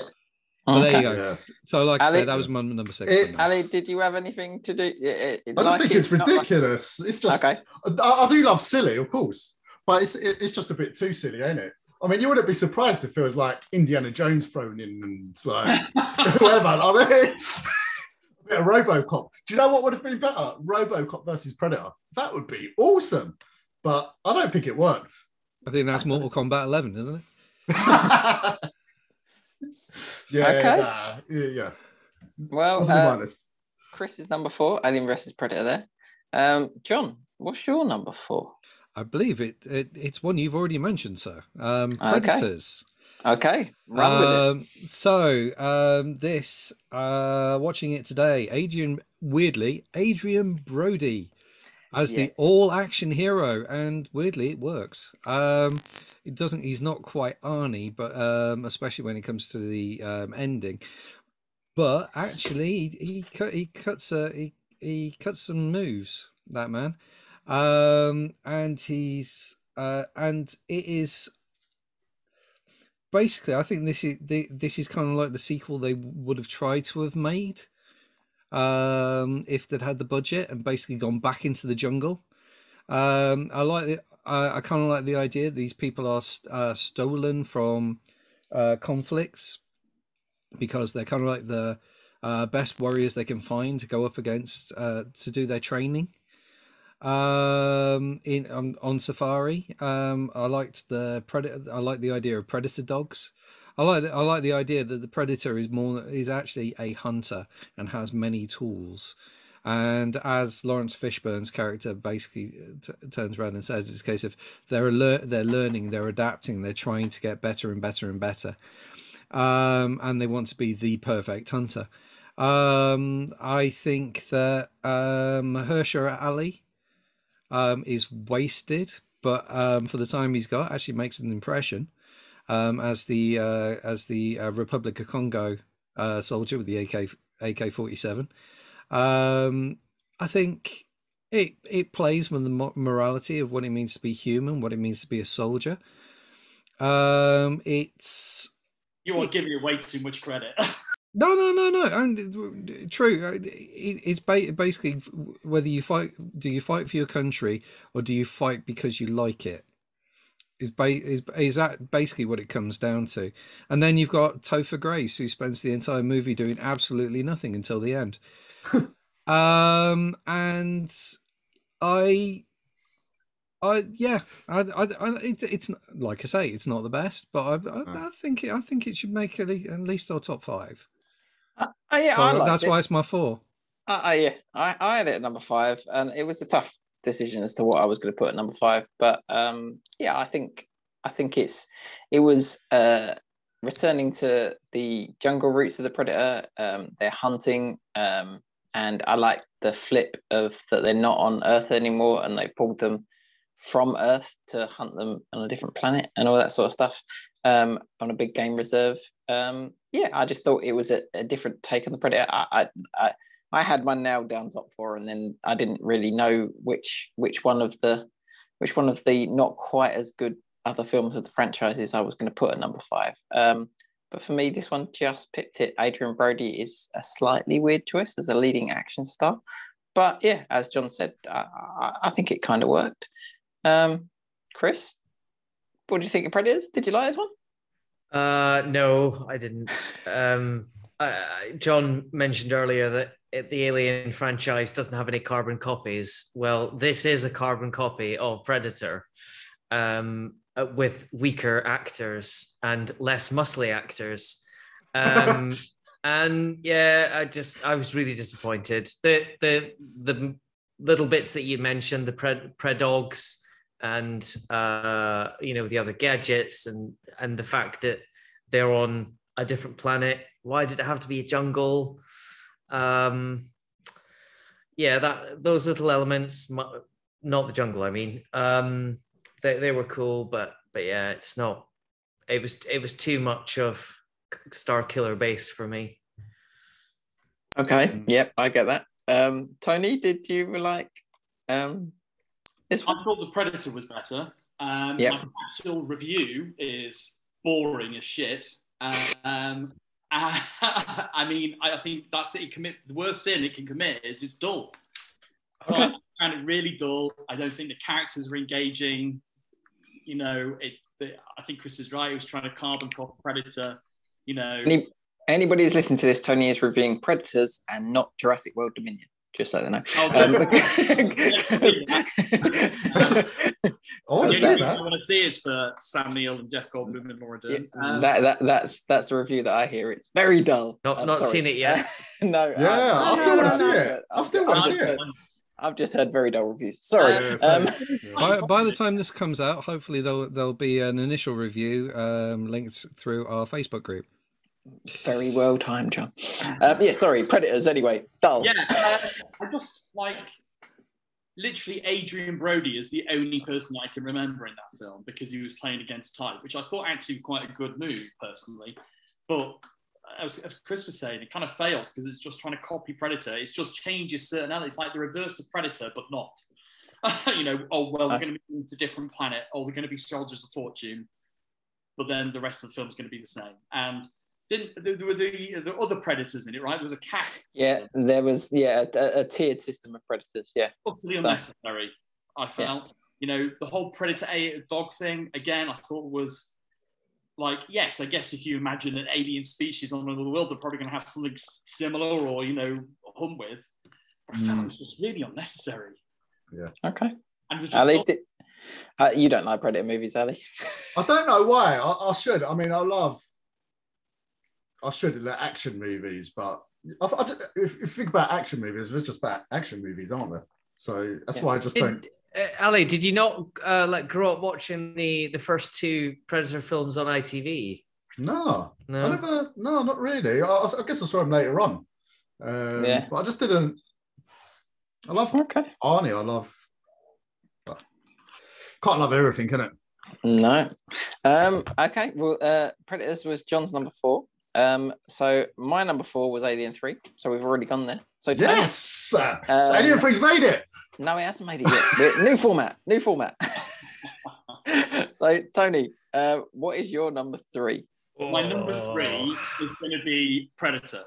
Speaker 6: but there you go.
Speaker 8: Yeah.
Speaker 6: So, like I said, that was my number six.
Speaker 8: It's-
Speaker 4: Ali, did you have anything to do? It- it-
Speaker 8: I
Speaker 4: like
Speaker 8: think
Speaker 4: it,
Speaker 8: it's
Speaker 4: not like-
Speaker 8: ridiculous. It's just
Speaker 4: Okay.
Speaker 8: I, I do love silly, of course, but it's it- it's just a bit too silly, ain't it? I mean, you wouldn't be surprised if it was like Indiana Jones thrown in and like [LAUGHS] whoever. I mean, a bit of RoboCop. Do you know what would have been better? RoboCop versus Predator. That would be awesome. But I don't think it worked.
Speaker 6: I think that's Mortal Kombat 11, isn't it? [LAUGHS]
Speaker 8: yeah,
Speaker 4: Okay.
Speaker 8: nah, yeah, yeah.
Speaker 4: Well,
Speaker 8: Plus
Speaker 4: uh,
Speaker 8: minus.
Speaker 4: Chris is number four, Alien versus Predator there. Um, John, what's your number four?
Speaker 6: I believe it, it. It's one you've already mentioned, sir. Um, Predators.
Speaker 4: Okay, run with it.
Speaker 6: Um, so um, this, uh, watching it today, Adrien, weirdly, Adrien Brody as
Speaker 4: Yeah.
Speaker 6: the all-action hero, and weirdly, it works. Um, it doesn't. He's not quite Arnie, but um, especially when it comes to the um, ending. But actually, he he, cut, he cuts uh, he he cuts some moves. That man, um, and he's uh, and it is basically, I think this is the, this is kind of like the sequel they would have tried to have made um, if they'd had the budget and basically gone back into the jungle. Um, I like it. I, I kind of like the idea these people are uh, stolen from uh, conflicts because they're kind of like the uh, best warriors they can find to go up against uh, to do their training um in on, on safari um i liked the predator i like the idea of predator dogs. I like i like the idea that the predator is more is actually a hunter and has many tools. And as laurence fishburne's character basically t- turns around and says it's a case of they're lear- they're learning they're adapting they're trying to get better and better and better. Um and they want to be the perfect hunter. Um i think that um Mahershala ali um, is wasted, but um, for the time he's got, actually makes an impression um, as the uh, as the uh, Republic of Congo uh, soldier with the AK AK forty seven. Um, I think it it plays with the morality of what it means to be human, what it means to be a soldier. Um, it's
Speaker 7: You are giving it way too much credit. [LAUGHS]
Speaker 6: no, no, no, no. And true. uh, It's basically whether you fight. Do you fight for your country or do you fight because you like it? Is ba- is is that basically what it comes down to? And then you've got Topher Grace, who spends the entire movie doing absolutely nothing until the end. [LAUGHS] um, and I, I yeah, I, I, I it, it's like I say, it's not the best, but I, I, I think it, I think it should make at le- at least our top five.
Speaker 4: Uh, oh, yeah,
Speaker 6: Well, that's
Speaker 4: it.
Speaker 6: why it's my four.
Speaker 4: Uh, uh, yeah, I, I had it at number five, and it was a tough decision as to what I was going to put at number five. But um, yeah, I think I think it's it was uh, returning to the jungle roots of the predator. Um, they're hunting, um, and I like the flip of that they're not on Earth anymore, and they pulled them from Earth to hunt them on a different planet and all that sort of stuff um, on a big game reserve. Um, yeah, I just thought it was a, a different take on the predator. I, I, I I had my nailed down top four, and then I didn't really know which which one of the which one of the not quite as good other films of the franchises I was going to put at number five. Um, but for me, this one just picked it. Adrien Brody is a slightly weird choice as a leading action star, but yeah, as John said, I, I think it kind of worked. Um, Chris, what do you think of Predators? Did you like this one?
Speaker 5: Uh, no, I didn't. Um, John mentioned earlier that it, the Alien franchise doesn't have any carbon copies. Well, this is a carbon copy of Predator, um, uh, with weaker actors and less muscly actors. Um, [LAUGHS] and yeah, I just I was really disappointed. The the the little bits that you mentioned, the pred predogs and uh, you know the other gadgets and and the fact that they're on a different planet. Why did it have to be a jungle? Um, yeah, that those little elements, not the jungle. I mean, um, they they were cool, but but yeah, it's not. It was it was too much of Starkiller base for me.
Speaker 4: Okay. Yep, I get that. Um, Tony, did you like um
Speaker 7: I thought the Predator was better. Um,
Speaker 4: Yep.
Speaker 7: My actual review is boring as shit. Um, [LAUGHS] I mean, I think that's it. It commit the worst sin it can commit is it's dull. I
Speaker 4: Okay.
Speaker 7: found it really dull. I don't think the characters were engaging. You know, it. The, I think Chris is right. He was trying to carbon copy Predator. You know,
Speaker 4: Any, anybody who's listening to this, Tony is reviewing Predators and not Jurassic World Dominion. Just so they know.
Speaker 7: Oh,
Speaker 4: Um, [LAUGHS] [LAUGHS]
Speaker 8: I want
Speaker 7: the
Speaker 8: to say
Speaker 7: I want to see is for Sam Neill and Jeff Goldblum and Laura
Speaker 4: Yeah,
Speaker 7: Dern. Um,
Speaker 4: that, that that's that's the review that I hear. It's very dull.
Speaker 5: Not-
Speaker 4: I'm
Speaker 5: not
Speaker 4: sorry.
Speaker 5: seen it yet. [LAUGHS]
Speaker 4: no.
Speaker 8: Yeah,
Speaker 4: I,
Speaker 8: I
Speaker 7: still wanna see
Speaker 8: it. I still wanna see it.
Speaker 4: I've just heard very dull reviews. Sorry.
Speaker 8: Yeah,
Speaker 4: um.
Speaker 6: By, by the time this comes out, hopefully there'll there'll be an initial review um, linked through our Facebook group.
Speaker 4: Very well timed, John. Um, yeah, sorry. Predators. Anyway, dull.
Speaker 7: Yeah, uh, I just like literally Adrien Brody is the only person I can remember in that film because he was playing against type, which I thought actually quite a good move personally. But as, as Chris was saying, it kind of fails because it's just trying to copy Predator. It's just changes certain elements. It's like the reverse of Predator, but not. [LAUGHS] you know, oh well, we're going to be into a different planet. Oh, we're going to be soldiers of fortune, but then the rest of the film is going to be the same. And then there there were the, the other predators in it, right? There was a cast
Speaker 4: Yeah, there was yeah a, a tiered system of predators. Yeah,
Speaker 7: utterly
Speaker 4: So-
Speaker 7: unnecessary. I felt, you know, the whole predator a dog thing again. I thought was like, yes, I guess if you imagine an alien species on another world, they're probably going to have something similar or you know hunt with. But I found it was just really unnecessary. Yeah.
Speaker 4: Okay.
Speaker 7: And it was just
Speaker 4: Ali, did, uh, you don't like predator movies, Ali?
Speaker 8: I don't know why. I, I should. I mean, I love. I should like action movies, but I, I, if, if you think about action movies, it's just about action movies, aren't there? So that's
Speaker 4: Yeah.
Speaker 8: why I just don't.
Speaker 5: Uh, Ali, did you not uh, like grow up watching the the first two Predator films on ITV?
Speaker 8: No, I
Speaker 5: No.
Speaker 8: never. No, not really. I, I guess I saw them later on. Um,
Speaker 4: Yeah.
Speaker 8: But I just didn't. I love
Speaker 4: Okay.
Speaker 8: Arnie. I love. well, Can't love everything, can it?
Speaker 4: No. Um, okay. Well, uh, Predators was John's number four. Um, so my number four was Alien Three. So we've already gone there. So Tony-
Speaker 8: Yes. so
Speaker 4: Um,
Speaker 8: Alien Three's made it.
Speaker 4: No, it hasn't made it yet. New format. New format. [LAUGHS] so Tony, uh, what is your number three?
Speaker 7: my number three is going to be Predator.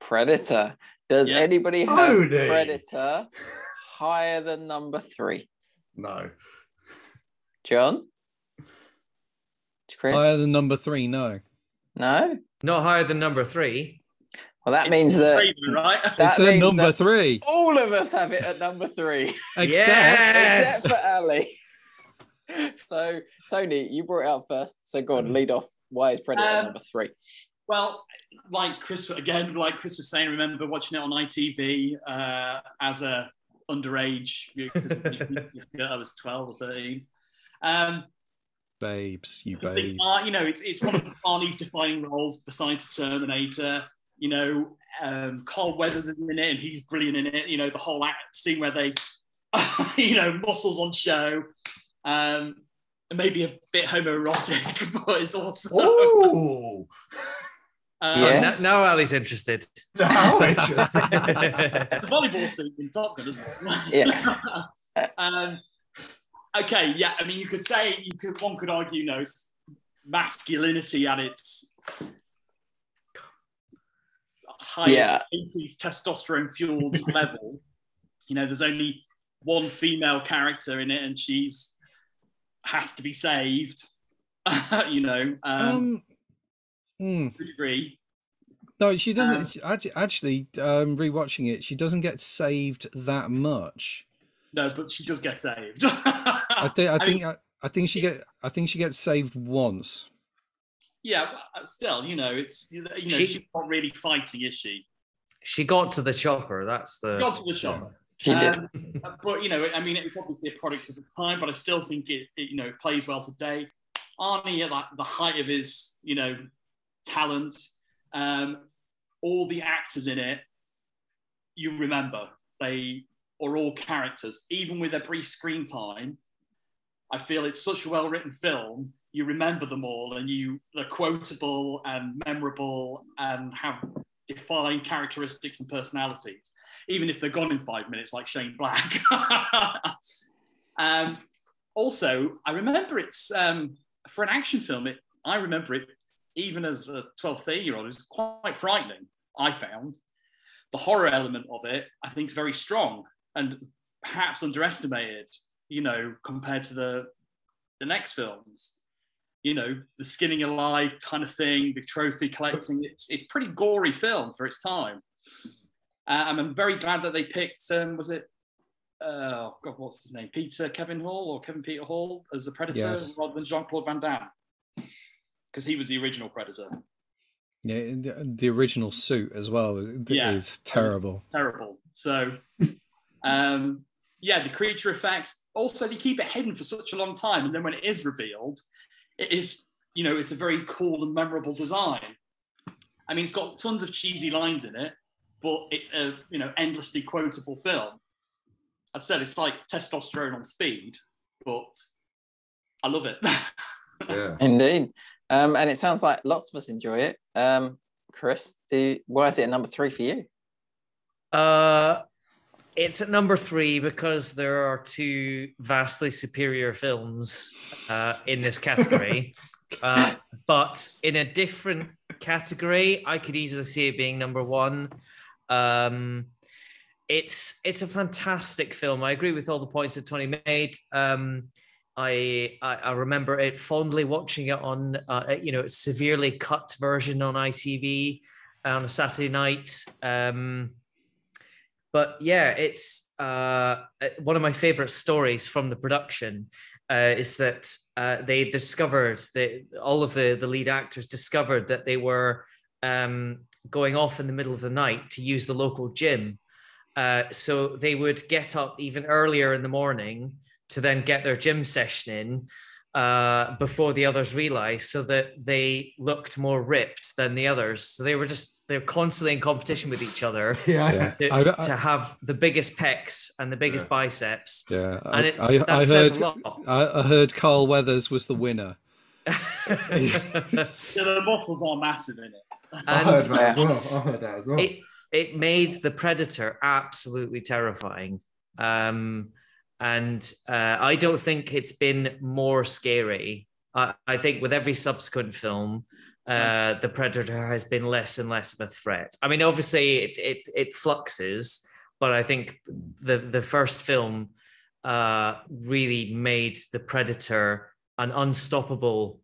Speaker 4: Predator. Does
Speaker 7: Yeah.
Speaker 4: anybody have
Speaker 8: Tony.
Speaker 4: Predator higher than number three?
Speaker 8: No.
Speaker 4: John? Chris?
Speaker 6: Higher than number three, no.
Speaker 4: No?
Speaker 5: Not higher than number three.
Speaker 4: Well, that means that,
Speaker 7: Raven, right?
Speaker 4: that
Speaker 6: it's a
Speaker 4: means
Speaker 6: number
Speaker 4: that
Speaker 6: three.
Speaker 4: all of us have it at number three, [LAUGHS]
Speaker 6: Except
Speaker 5: Yes!
Speaker 4: except for Ali. [LAUGHS] so, Tony, you brought it up first. So, go on, lead off. Why is Predator
Speaker 7: Um,
Speaker 4: number three?
Speaker 7: Well, like Chris again, like Chris was saying, I remember watching it on ITV uh, as a underage. [LAUGHS] I was twelve or thirteen. Um,
Speaker 6: babes, you babes.
Speaker 7: are, you know, it's it's one of Arnie's defining roles besides Terminator. You know, um, Carl Weathers is in it, and he's brilliant in it. You know, the whole act, scene where they, [LAUGHS] you know, muscles on show. Um, and maybe a bit homoerotic, [LAUGHS] but it's also
Speaker 8: Oh.
Speaker 7: um,
Speaker 4: Yeah.
Speaker 5: Now, now Ali's interested.
Speaker 8: How [LAUGHS] interesting.
Speaker 7: the volleyball scene in Top Gun, isn't it?
Speaker 4: Yeah.
Speaker 7: um, okay, yeah. I mean, you could say you could. One could argue, you know, masculinity at its highest
Speaker 4: Yeah.
Speaker 7: 80s testosterone fueled [LAUGHS] level. You know, there's only one female character in it, and she's has to be saved. [LAUGHS] you know, um,
Speaker 6: Um, hmm,
Speaker 7: to.
Speaker 6: No, she doesn't.
Speaker 7: Um,
Speaker 6: she- actually, um, rewatching it, she doesn't get saved that much.
Speaker 7: No, but she does get saved. [LAUGHS]
Speaker 6: I think. I
Speaker 7: mean,
Speaker 6: think. I, I think she get. I think she gets saved once.
Speaker 7: yeah, but still, you know, it's you know,
Speaker 5: She-
Speaker 7: she's not really fighting, is she?
Speaker 5: She got to the chopper. That's the.
Speaker 7: Got to the shop.
Speaker 4: She did.
Speaker 7: Um, but you know, I mean, it's obviously a product of the time, but I still think it, it you know, plays well today. Arnie at like the height of his, you know, talent, um, all the actors in it, you remember they are all characters, even with a brief screen time. I feel it's such a well-written film. You remember them all, and you they're quotable and memorable, and have defined characteristics and personalities even if they're gone in five minutes, like Shane Black. [LAUGHS] um, also, I remember it's um, for an action film. It, I remember it even as a 12, 13 year old. Was quite frightening. I found the horror element of it. I think is very strong and perhaps underestimated. You know, compared to the the next films. You know, the skinning alive kind of thing, the trophy collecting. It's it's pretty gory film for its time. And I'm very glad that they picked, um, was it, uh, oh God, what's his name? Peter Kevin Hall or Kevin Peter Hall as the Predator
Speaker 6: Yes.
Speaker 7: rather than Jean Claude Van Damme? Because he was the original Predator.
Speaker 6: Yeah, the, the original suit as well
Speaker 7: Yeah.
Speaker 6: is terrible.
Speaker 7: Terrible. So, um, yeah, the creature effects. Also, they keep it hidden for such a long time. And then when it is revealed, it is, you know, it's a very cool and memorable design. I mean, it's got tons of cheesy lines in it, but it's a, you know, endlessly quotable film. I said it's like testosterone on speed, but I love it. [LAUGHS]
Speaker 8: Yeah.
Speaker 4: Indeed. Um, and it sounds like lots of us enjoy it. Um, Chris, do why is it at number three for you?
Speaker 5: Uh, it's at number three because there are two vastly superior films uh, in this category. [LAUGHS] uh, but in a different category, I could easily see it being number one. Um, it's it's a fantastic film. I agree with all the points that Tony made. Um, I, I I remember it fondly watching it on uh, you know severely cut version on ITV on a Saturday night. Um, but yeah, it's uh, one of my favorite stories from the production. Uh, is that uh, they discovered that all of the the lead actors discovered that they were um, going off in the middle of the night to use the local gym. Uh, so they would get up even earlier in the morning to then get their gym session in uh, before the others realized so that they looked more ripped than the others. So they were just, they're constantly in competition with each other [LAUGHS]
Speaker 8: Yeah.
Speaker 6: Yeah.
Speaker 5: to,
Speaker 6: I- I-
Speaker 5: to have the biggest pecs and the biggest
Speaker 8: Yeah.
Speaker 5: biceps.
Speaker 6: Yeah,
Speaker 5: And
Speaker 6: I,
Speaker 5: it's-
Speaker 6: I,
Speaker 5: that
Speaker 6: I
Speaker 5: says
Speaker 6: heard.
Speaker 5: a lot.
Speaker 6: I, I heard Carl Weathers was the winner. [LAUGHS]
Speaker 7: yeah, the muscles are massive in it. [LAUGHS]
Speaker 8: I heard that as well. I heard that as well.
Speaker 5: it it made the predator absolutely terrifying um and uh, i don't think it's been more scary. I, I think with every subsequent film uh the predator has been less and less of a threat. I mean obviously it it, it fluxes but i think the the first film uh really made the predator an unstoppable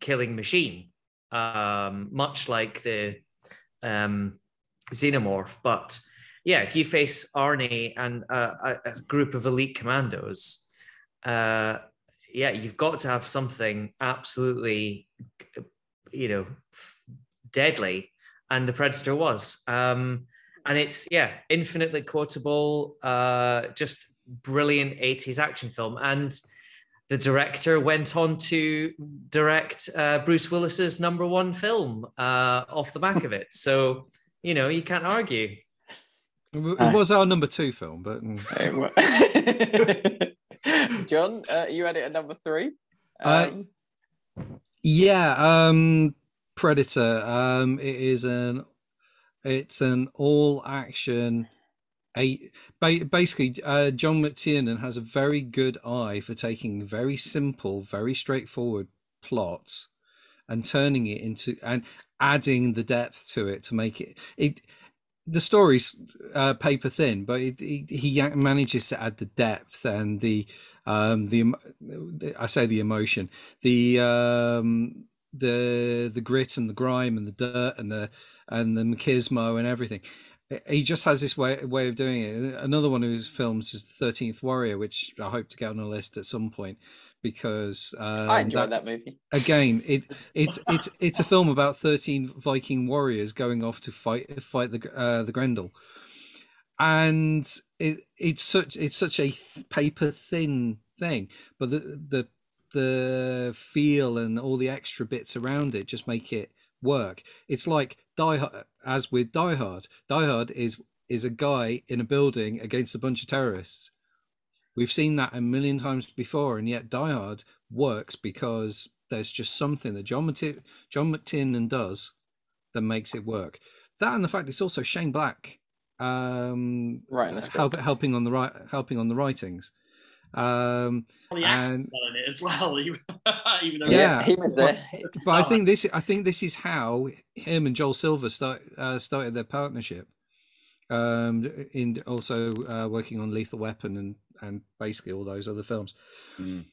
Speaker 5: killing machine um much like the um xenomorph but yeah if you face arnie and uh, a, a group of elite commandos uh yeah you've got to have something absolutely you know deadly and the predator was um and it's yeah infinitely quotable uh just brilliant 80s action film and the director went on to direct uh, Bruce Willis's number one film uh, off the back of it. So, you know, you can't argue.
Speaker 6: It was our number two film, but mm, [LAUGHS]
Speaker 4: John, uh, you had it at number three.
Speaker 6: Uh,
Speaker 4: Um,
Speaker 6: yeah, um, Predator. Um, it is an it's an all action. A ba- basically, uh, John McTiernan has a very good eye for taking very simple, very straightforward plots and turning it into and adding the depth to it to make it it. The story's uh, paper thin, but he manages to add the depth and the um the, the I say the emotion the um the the grit and the grime and the dirt and the and the machismo and everything. He just has this way way of doing it. Another one of his films is the Thirteenth Warrior, which I hope to get on a list at some point because um,
Speaker 4: I enjoyed that, movie.
Speaker 6: again it [LAUGHS] it's it's it's a film about 13 viking warriors going off to fight fight the uh, the grendel. And it it's such it's such a th- paper thin thing but the the the feel and all the extra bits around it just make it work. It's like die hard as with die hard. Die hard is is a guy in a building against a bunch of terrorists We've seen that a million times before, and yet Die Hard works because there's just something that John McTiernan, John McTiernan does that makes it work. That and the fact it's also Shane Black um,
Speaker 4: Right,
Speaker 6: help, helping on the right helping on the writings. Um,
Speaker 7: Well,
Speaker 6: and
Speaker 7: it as well, even, [LAUGHS] even though
Speaker 6: Yeah.
Speaker 4: he was there.
Speaker 6: but I think this I think this is how him and Joel Silver start, uh, started their partnership. Um, in also uh, working on Lethal Weapon and and basically all those other films.
Speaker 8: Mm.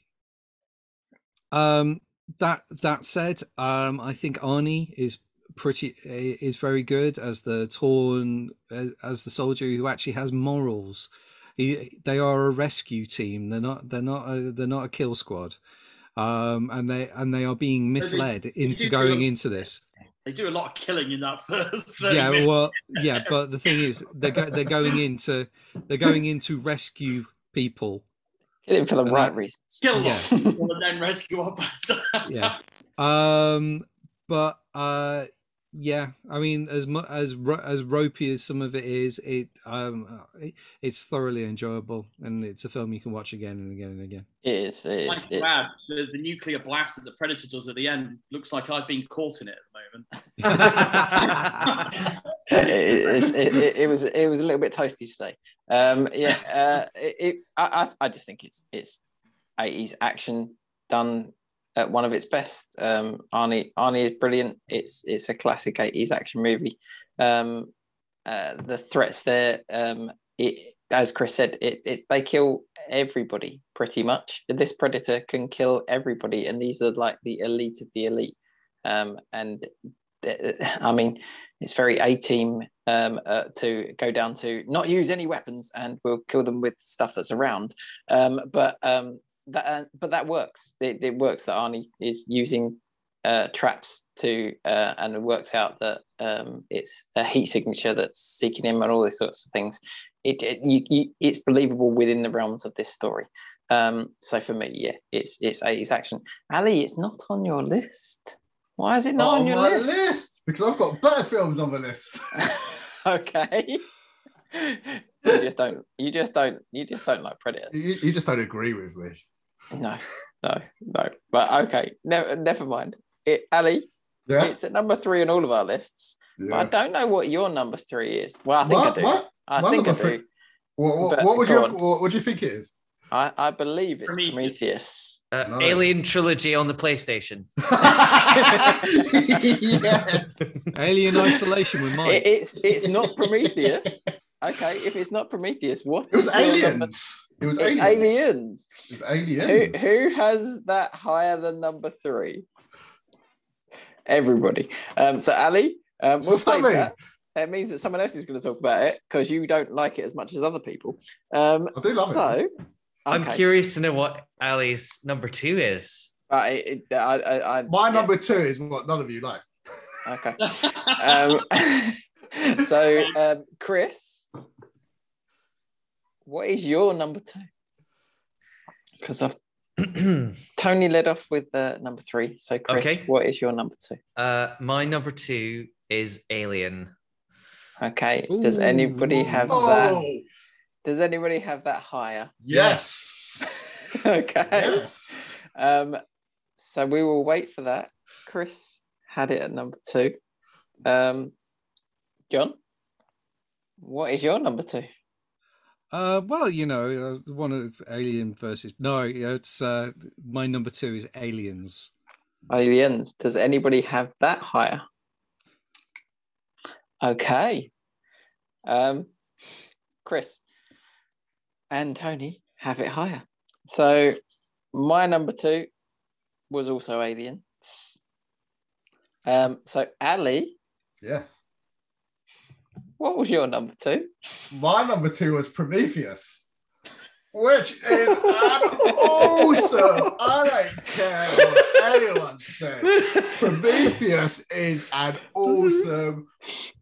Speaker 6: Um, that that said, um, I think Arnie is pretty is very good as the torn as the soldier who actually has morals. He, they are a rescue team. They're not. They're not. A, they're not a kill squad. Um, and they and they are being
Speaker 7: they-
Speaker 6: misled into
Speaker 7: do
Speaker 6: going
Speaker 7: a-
Speaker 6: into this.
Speaker 7: they do a lot of killing in that first
Speaker 6: Yeah,
Speaker 7: minutes.
Speaker 6: well, yeah, but the thing is, they're go, they're going into they're going in to rescue people.
Speaker 4: Kill him for the
Speaker 6: And
Speaker 4: right
Speaker 6: that-
Speaker 4: reasons.
Speaker 7: kill
Speaker 6: yeah. [LAUGHS]
Speaker 7: lot and then rescue up. [LAUGHS]
Speaker 6: Yeah. Um, but uh, yeah, I mean, as mu- as ro- as ropey as some of it is, it um, it, it's thoroughly enjoyable, and it's a film you can watch again and again and again.
Speaker 4: It is. It
Speaker 7: Might
Speaker 4: is. It,
Speaker 7: add, the, the nuclear blast that the Predator does at the end looks like I've been caught in it [LAUGHS] [LAUGHS]
Speaker 4: it, it, it, it was. It was a little bit toasty today. Um, yeah. Uh, it, I. I just think it's it's 80s action done at one of its best. Um, Arnie. Arnie is brilliant. It's it's a classic 80s action movie. Um, uh, the threats there. Um, it, as Chris said, it, it they kill everybody pretty much. This predator can kill everybody, and these are like the elite of the elite. Um, and [LAUGHS] I mean, it's very A team um, uh, to go down to not use any weapons, and we'll kill them with stuff that's around. Um, but um, that uh, but that works. It, it works that Arnie is using uh, traps to, uh, and it works out that um, it's a heat signature that's seeking him, and all these sorts of things. It, it you, you, it's believable within the realms of this story. Um, so for me, yeah, it's it's 80s action. Ali, it's not on your list. Why is it not
Speaker 8: on
Speaker 4: on your
Speaker 8: my
Speaker 4: list?
Speaker 8: list? because I've got better films on the list. [LAUGHS]
Speaker 4: okay. you just don't. You just don't. You just don't like predators.
Speaker 8: you, you just don't agree with me.
Speaker 4: No, no, no. But okay, never, never mind. It, Ali,
Speaker 8: Yeah,
Speaker 4: it's at number three on all of our lists. But I don't know what your number three is. Well, I think
Speaker 8: What?
Speaker 4: I do.
Speaker 8: What?
Speaker 4: I
Speaker 8: My
Speaker 4: think I
Speaker 8: number three- What, what, what would you
Speaker 4: on.
Speaker 8: what, what do you think it is?
Speaker 4: I, I believe it's
Speaker 7: Prometheus.
Speaker 4: Prometheus.
Speaker 5: Uh,
Speaker 8: No.
Speaker 5: Alien trilogy on the PlayStation. [LAUGHS] [LAUGHS]
Speaker 8: yes.
Speaker 6: Alien Isolation with Mike.
Speaker 4: It, it's it's not Prometheus. Okay, if it's not Prometheus, what
Speaker 8: It was
Speaker 4: is your number-
Speaker 8: aliens. It was aliens.
Speaker 4: aliens.
Speaker 8: It was
Speaker 4: Who,
Speaker 8: aliens.
Speaker 4: who who has that higher than number three? Everybody. Um, so Ali, um, we'll
Speaker 8: what's that mean?
Speaker 4: that. That means that someone else is going to talk about it because you don't like it as much as other people. Um,
Speaker 8: I do love it.
Speaker 4: so,
Speaker 5: I'm
Speaker 4: okay.
Speaker 5: curious to know what Ali's number two is.
Speaker 4: But it, it, I, I, I,
Speaker 8: My
Speaker 4: yeah,
Speaker 8: number two is what none of you like.
Speaker 4: Okay. [LAUGHS] Um, [LAUGHS] so, um, Chris, what is your number two? Because I've [CLEARS THROAT] Tony led off with uh, number three. So, Chris,
Speaker 5: Okay.
Speaker 4: what is your number two?
Speaker 5: uh, my number two is Alien.
Speaker 4: Okay. Does anybody have
Speaker 8: Oh,
Speaker 4: that? Does anybody have that higher?
Speaker 8: yes. [LAUGHS]
Speaker 4: okay.
Speaker 8: yes.
Speaker 4: Um, so we will wait for that. Chris had it at number two. Um, John, what is your number two?
Speaker 6: Uh, well, you know, uh, one of Alien versus no, yeah, it's uh, my number two is Aliens.
Speaker 4: Aliens. Does anybody have that higher? Okay. Um, Chris and Tony have it higher. So my number two was also Aliens. Um, so Ali,
Speaker 8: Yes.
Speaker 4: what was your number two?
Speaker 8: My number two was Prometheus, which is an awesome. I don't care what anyone says. [LAUGHS] Prometheus is an awesome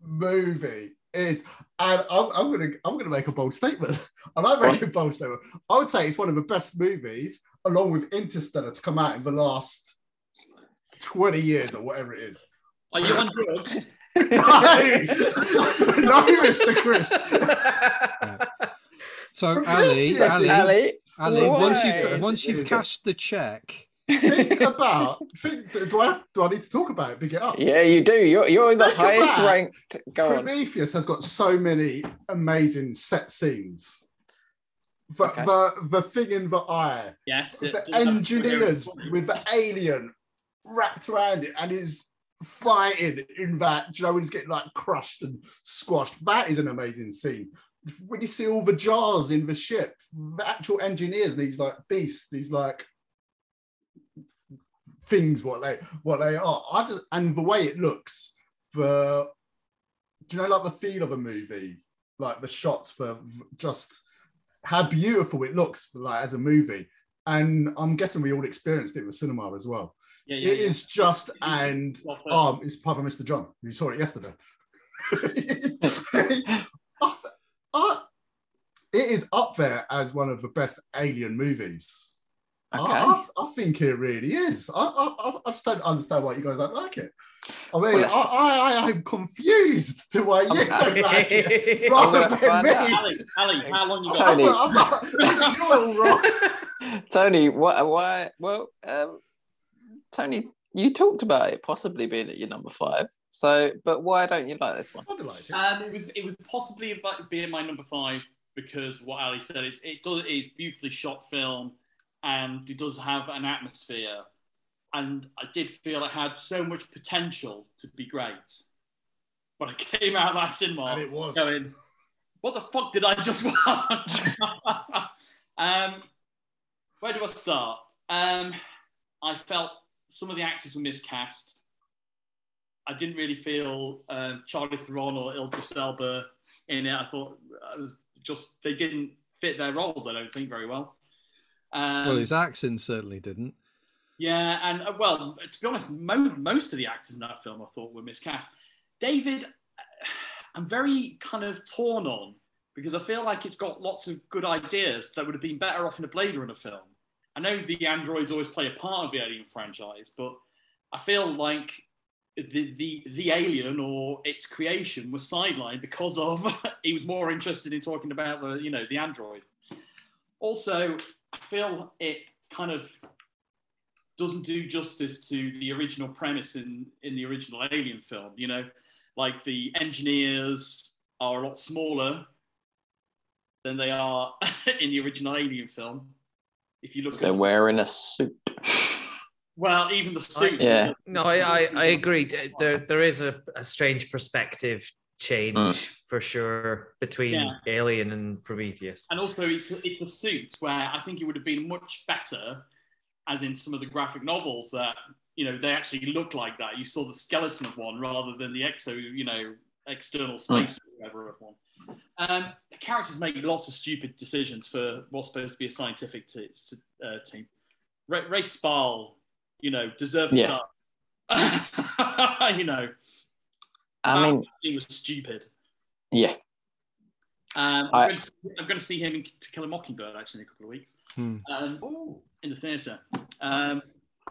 Speaker 8: movie. It's and I'm, I'm gonna I'm gonna make a bold statement. And [LAUGHS] I make a bold statement. I would say it's one of the best movies, along with Interstellar, to come out in the last 20 years or whatever it is.
Speaker 7: Are you on drugs? [LAUGHS]
Speaker 8: no, no, Mr. Chris.
Speaker 6: So Ali,
Speaker 8: Yes,
Speaker 6: Ali,
Speaker 4: Ali,
Speaker 6: Ali, once you've once you've cashed the check,
Speaker 8: Think [LAUGHS] about. Think, do I do I need to talk about it? Big it up.
Speaker 4: yeah, you do. You're you're the
Speaker 8: Think
Speaker 4: highest
Speaker 8: about-
Speaker 4: ranked. Go on.
Speaker 8: Prometheus has got so many amazing set scenes. The,
Speaker 4: Okay.
Speaker 8: the, the thing in the eye,
Speaker 7: Yes.
Speaker 8: the engineers with the alien wrapped around it and is fighting in that, you know, when he's getting like crushed and squashed. That is an amazing scene. When you see all the jars in the ship, the actual engineers, these like beasts, these like things, what they what they are. I just and the way it looks, the do you know like the feel of a movie, like the shots for just how beautiful it looks for like as a movie. And I'm guessing we all experienced it with cinema as well.
Speaker 7: Yeah, yeah,
Speaker 8: It
Speaker 7: yeah.
Speaker 8: is just and um, it's part of Mr. John, who saw it yesterday. [LAUGHS] [LAUGHS] It is up there as one of the best alien movies. I-
Speaker 4: Okay.
Speaker 8: I, I, think it really is. I, I, I- I just don't understand why you guys don't like it. I mean,
Speaker 4: Well,
Speaker 8: I, I, I am confused to why you
Speaker 4: I'm-
Speaker 8: don't like it. [LAUGHS] Rather
Speaker 4: gonna
Speaker 8: than
Speaker 4: find
Speaker 8: me.
Speaker 7: Ali, Ali, how long you got?
Speaker 8: I'm,
Speaker 4: Tony.
Speaker 8: not- I'm you're all wrong. [LAUGHS]
Speaker 4: Tony, what? Why? Well, um, Tony, you talked about it possibly being at your number five. So, but why don't you like this one?
Speaker 8: I don't like it.
Speaker 7: Um, it was it would possibly about- be in my number five because what Ali said it it does it is beautifully shot film and it does have an atmosphere and I did feel it had so much potential to be great, but I came out of that cinema
Speaker 8: And it was.
Speaker 7: going, "What the fuck did I just watch?" [LAUGHS] um, where do I start? Um, I felt some of the actors were miscast. I didn't really feel uh, Charlize Theron or Idris Elba in it. I thought it was just they didn't fit their roles. I don't think very well. Um,
Speaker 6: well, his accent certainly didn't.
Speaker 7: yeah, and uh, well, to be honest, mo- most of the actors in that film I thought were miscast. David, I'm very kind of torn on because I feel like it's got lots of good ideas that would have been better off in a Blade Runner film. I know the androids always play a part of the Alien franchise, but I feel like the the the alien or its creation was sidelined because of [LAUGHS] he was more interested in talking about the you know the android. Also, I feel it kind of doesn't do justice to the original premise in in the original Alien film. You know, like the engineers are a lot smaller than they are [LAUGHS] in the original Alien film. If you look
Speaker 4: They're
Speaker 7: at
Speaker 4: wearing a suit.
Speaker 7: well, even the suit.
Speaker 4: Yeah.
Speaker 5: No, I, I, I agree. There, there is a, a strange perspective change
Speaker 4: Mm.
Speaker 5: for sure between
Speaker 7: Yeah.
Speaker 5: Alien and Prometheus.
Speaker 7: And also, it's, it's a suit where I think it would have been much better, as in some of the graphic novels that you know they actually look like that. You saw the skeleton of one rather than the exo, you know, external space or whatever of one. Um, the characters make lots of stupid decisions for what's supposed to be a scientific t- uh, team. Ray, Rafe Spall, you know, deserved
Speaker 4: Yeah.
Speaker 7: to die. [LAUGHS] you know,
Speaker 4: I mean,
Speaker 7: scene was stupid.
Speaker 4: yeah.
Speaker 7: Um,
Speaker 4: I-
Speaker 7: I'm, going to, I'm going to see him in To Kill a Mockingbird actually in a couple of weeks
Speaker 6: Hmm.
Speaker 7: um, in the theatre. Um,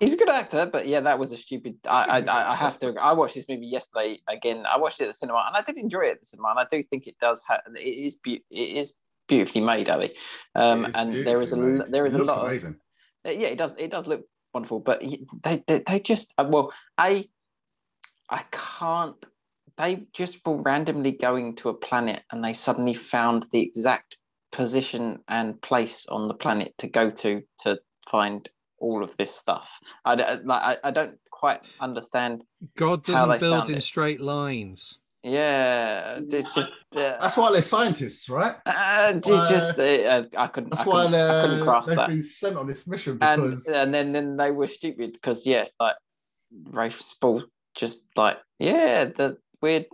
Speaker 4: He's a good actor, but yeah, that was a stupid. I, I, I I have to. I watched this movie yesterday again. I watched it at the cinema, and I did enjoy it at the cinema, and I do think it does. have it is be- it is beautifully made, Ali. Um, and there is a
Speaker 8: made.
Speaker 4: there is
Speaker 8: It
Speaker 4: a
Speaker 8: looks
Speaker 4: lot.
Speaker 8: Amazing.
Speaker 4: Uh, yeah, it does. It does look wonderful, but they they, they just uh, well, I I can't. They just were randomly going to a planet, and they suddenly found the exact position and place on the planet to go to to find all of this stuff. I don't- like. I, I don't quite understand.
Speaker 6: God doesn't build in
Speaker 4: it.
Speaker 6: straight lines.
Speaker 4: Yeah, just. Uh,
Speaker 8: That's why they're scientists, right?
Speaker 4: uh, just uh, I couldn't.
Speaker 8: That's
Speaker 4: I
Speaker 8: why
Speaker 4: couldn't, I couldn't
Speaker 8: they're,
Speaker 4: grasp
Speaker 8: they've
Speaker 4: that.
Speaker 8: been sent on this mission
Speaker 4: and
Speaker 8: because
Speaker 4: and then then they were stupid because yeah, like Rafe Spall just like, yeah, the weird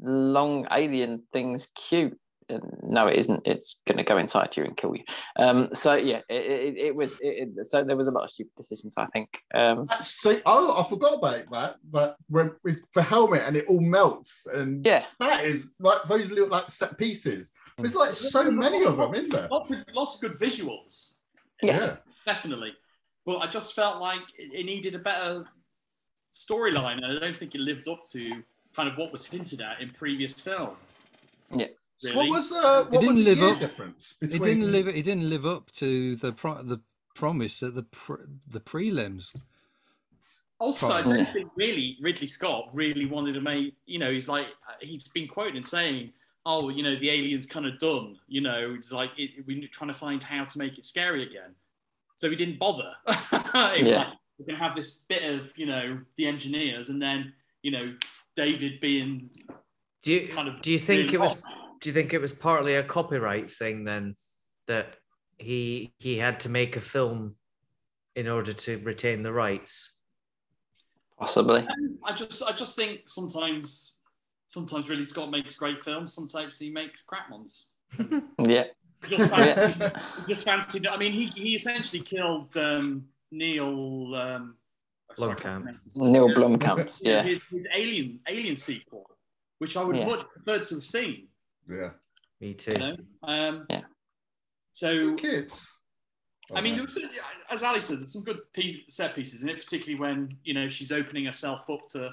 Speaker 4: long alien thing's cute. And no, it isn't. It's going to go inside you and kill you. Um, so yeah, it, it, it was. It, it- so there was a lot of stupid decisions. I think. Um,
Speaker 8: so, oh, I forgot about that. But when with the helmet and it all melts, and
Speaker 4: yeah,
Speaker 8: that is like those little like set pieces. There's like so many of them in there.
Speaker 7: Lots of, lots of good visuals,
Speaker 4: yes,
Speaker 8: Yeah.
Speaker 7: definitely. But I just felt like it, it needed a better storyline, and I don't think it lived up to kind of what was hinted at in previous films.
Speaker 4: Yeah.
Speaker 8: So what was uh, what
Speaker 6: didn't
Speaker 8: was the
Speaker 6: live
Speaker 8: year
Speaker 6: up-
Speaker 8: difference
Speaker 6: It didn't live. It didn't live up to the pro- the promise at the pr- the prelims.
Speaker 7: Also, I
Speaker 6: Probably.
Speaker 7: don't think really Ridley Scott really wanted to make. You know, he's like he's been quoted in saying, "Oh, you know, the alien's kind of done." You know, it's like it, we're trying to find how to make it scary again. So he didn't bother. [LAUGHS] it
Speaker 4: Yeah.
Speaker 7: like we're gonna have this bit of you know the engineers, and then you know David being
Speaker 5: Do you
Speaker 7: kind of.
Speaker 5: do you think
Speaker 7: really
Speaker 5: it was
Speaker 7: off.
Speaker 5: do you think it was partly a copyright thing then that he he had to make a film in order to retain the rights?
Speaker 4: possibly.
Speaker 7: Um, I just I just think sometimes sometimes Ridley Scott makes great films. Sometimes he makes crap ones. [LAUGHS]
Speaker 4: Yeah,
Speaker 7: Just fancy,
Speaker 4: yeah,
Speaker 7: just fancy. I mean, he, he essentially killed um, Neill. Um, sorry, I can't
Speaker 5: Blomkamp.
Speaker 7: pronounce
Speaker 4: Neill
Speaker 7: name.
Speaker 4: Blomkamp.
Speaker 7: Yeah,
Speaker 4: Yeah,
Speaker 7: his, his Alien Alien sequel, which I would
Speaker 4: Yeah.
Speaker 7: much prefer to have seen.
Speaker 8: Yeah.
Speaker 5: Me too.
Speaker 7: You know, um,
Speaker 4: Yeah.
Speaker 7: So
Speaker 8: Good kids.
Speaker 7: I mean, there was, as Ali said, there's some good piece, set pieces in it, particularly when you know she's opening herself up to.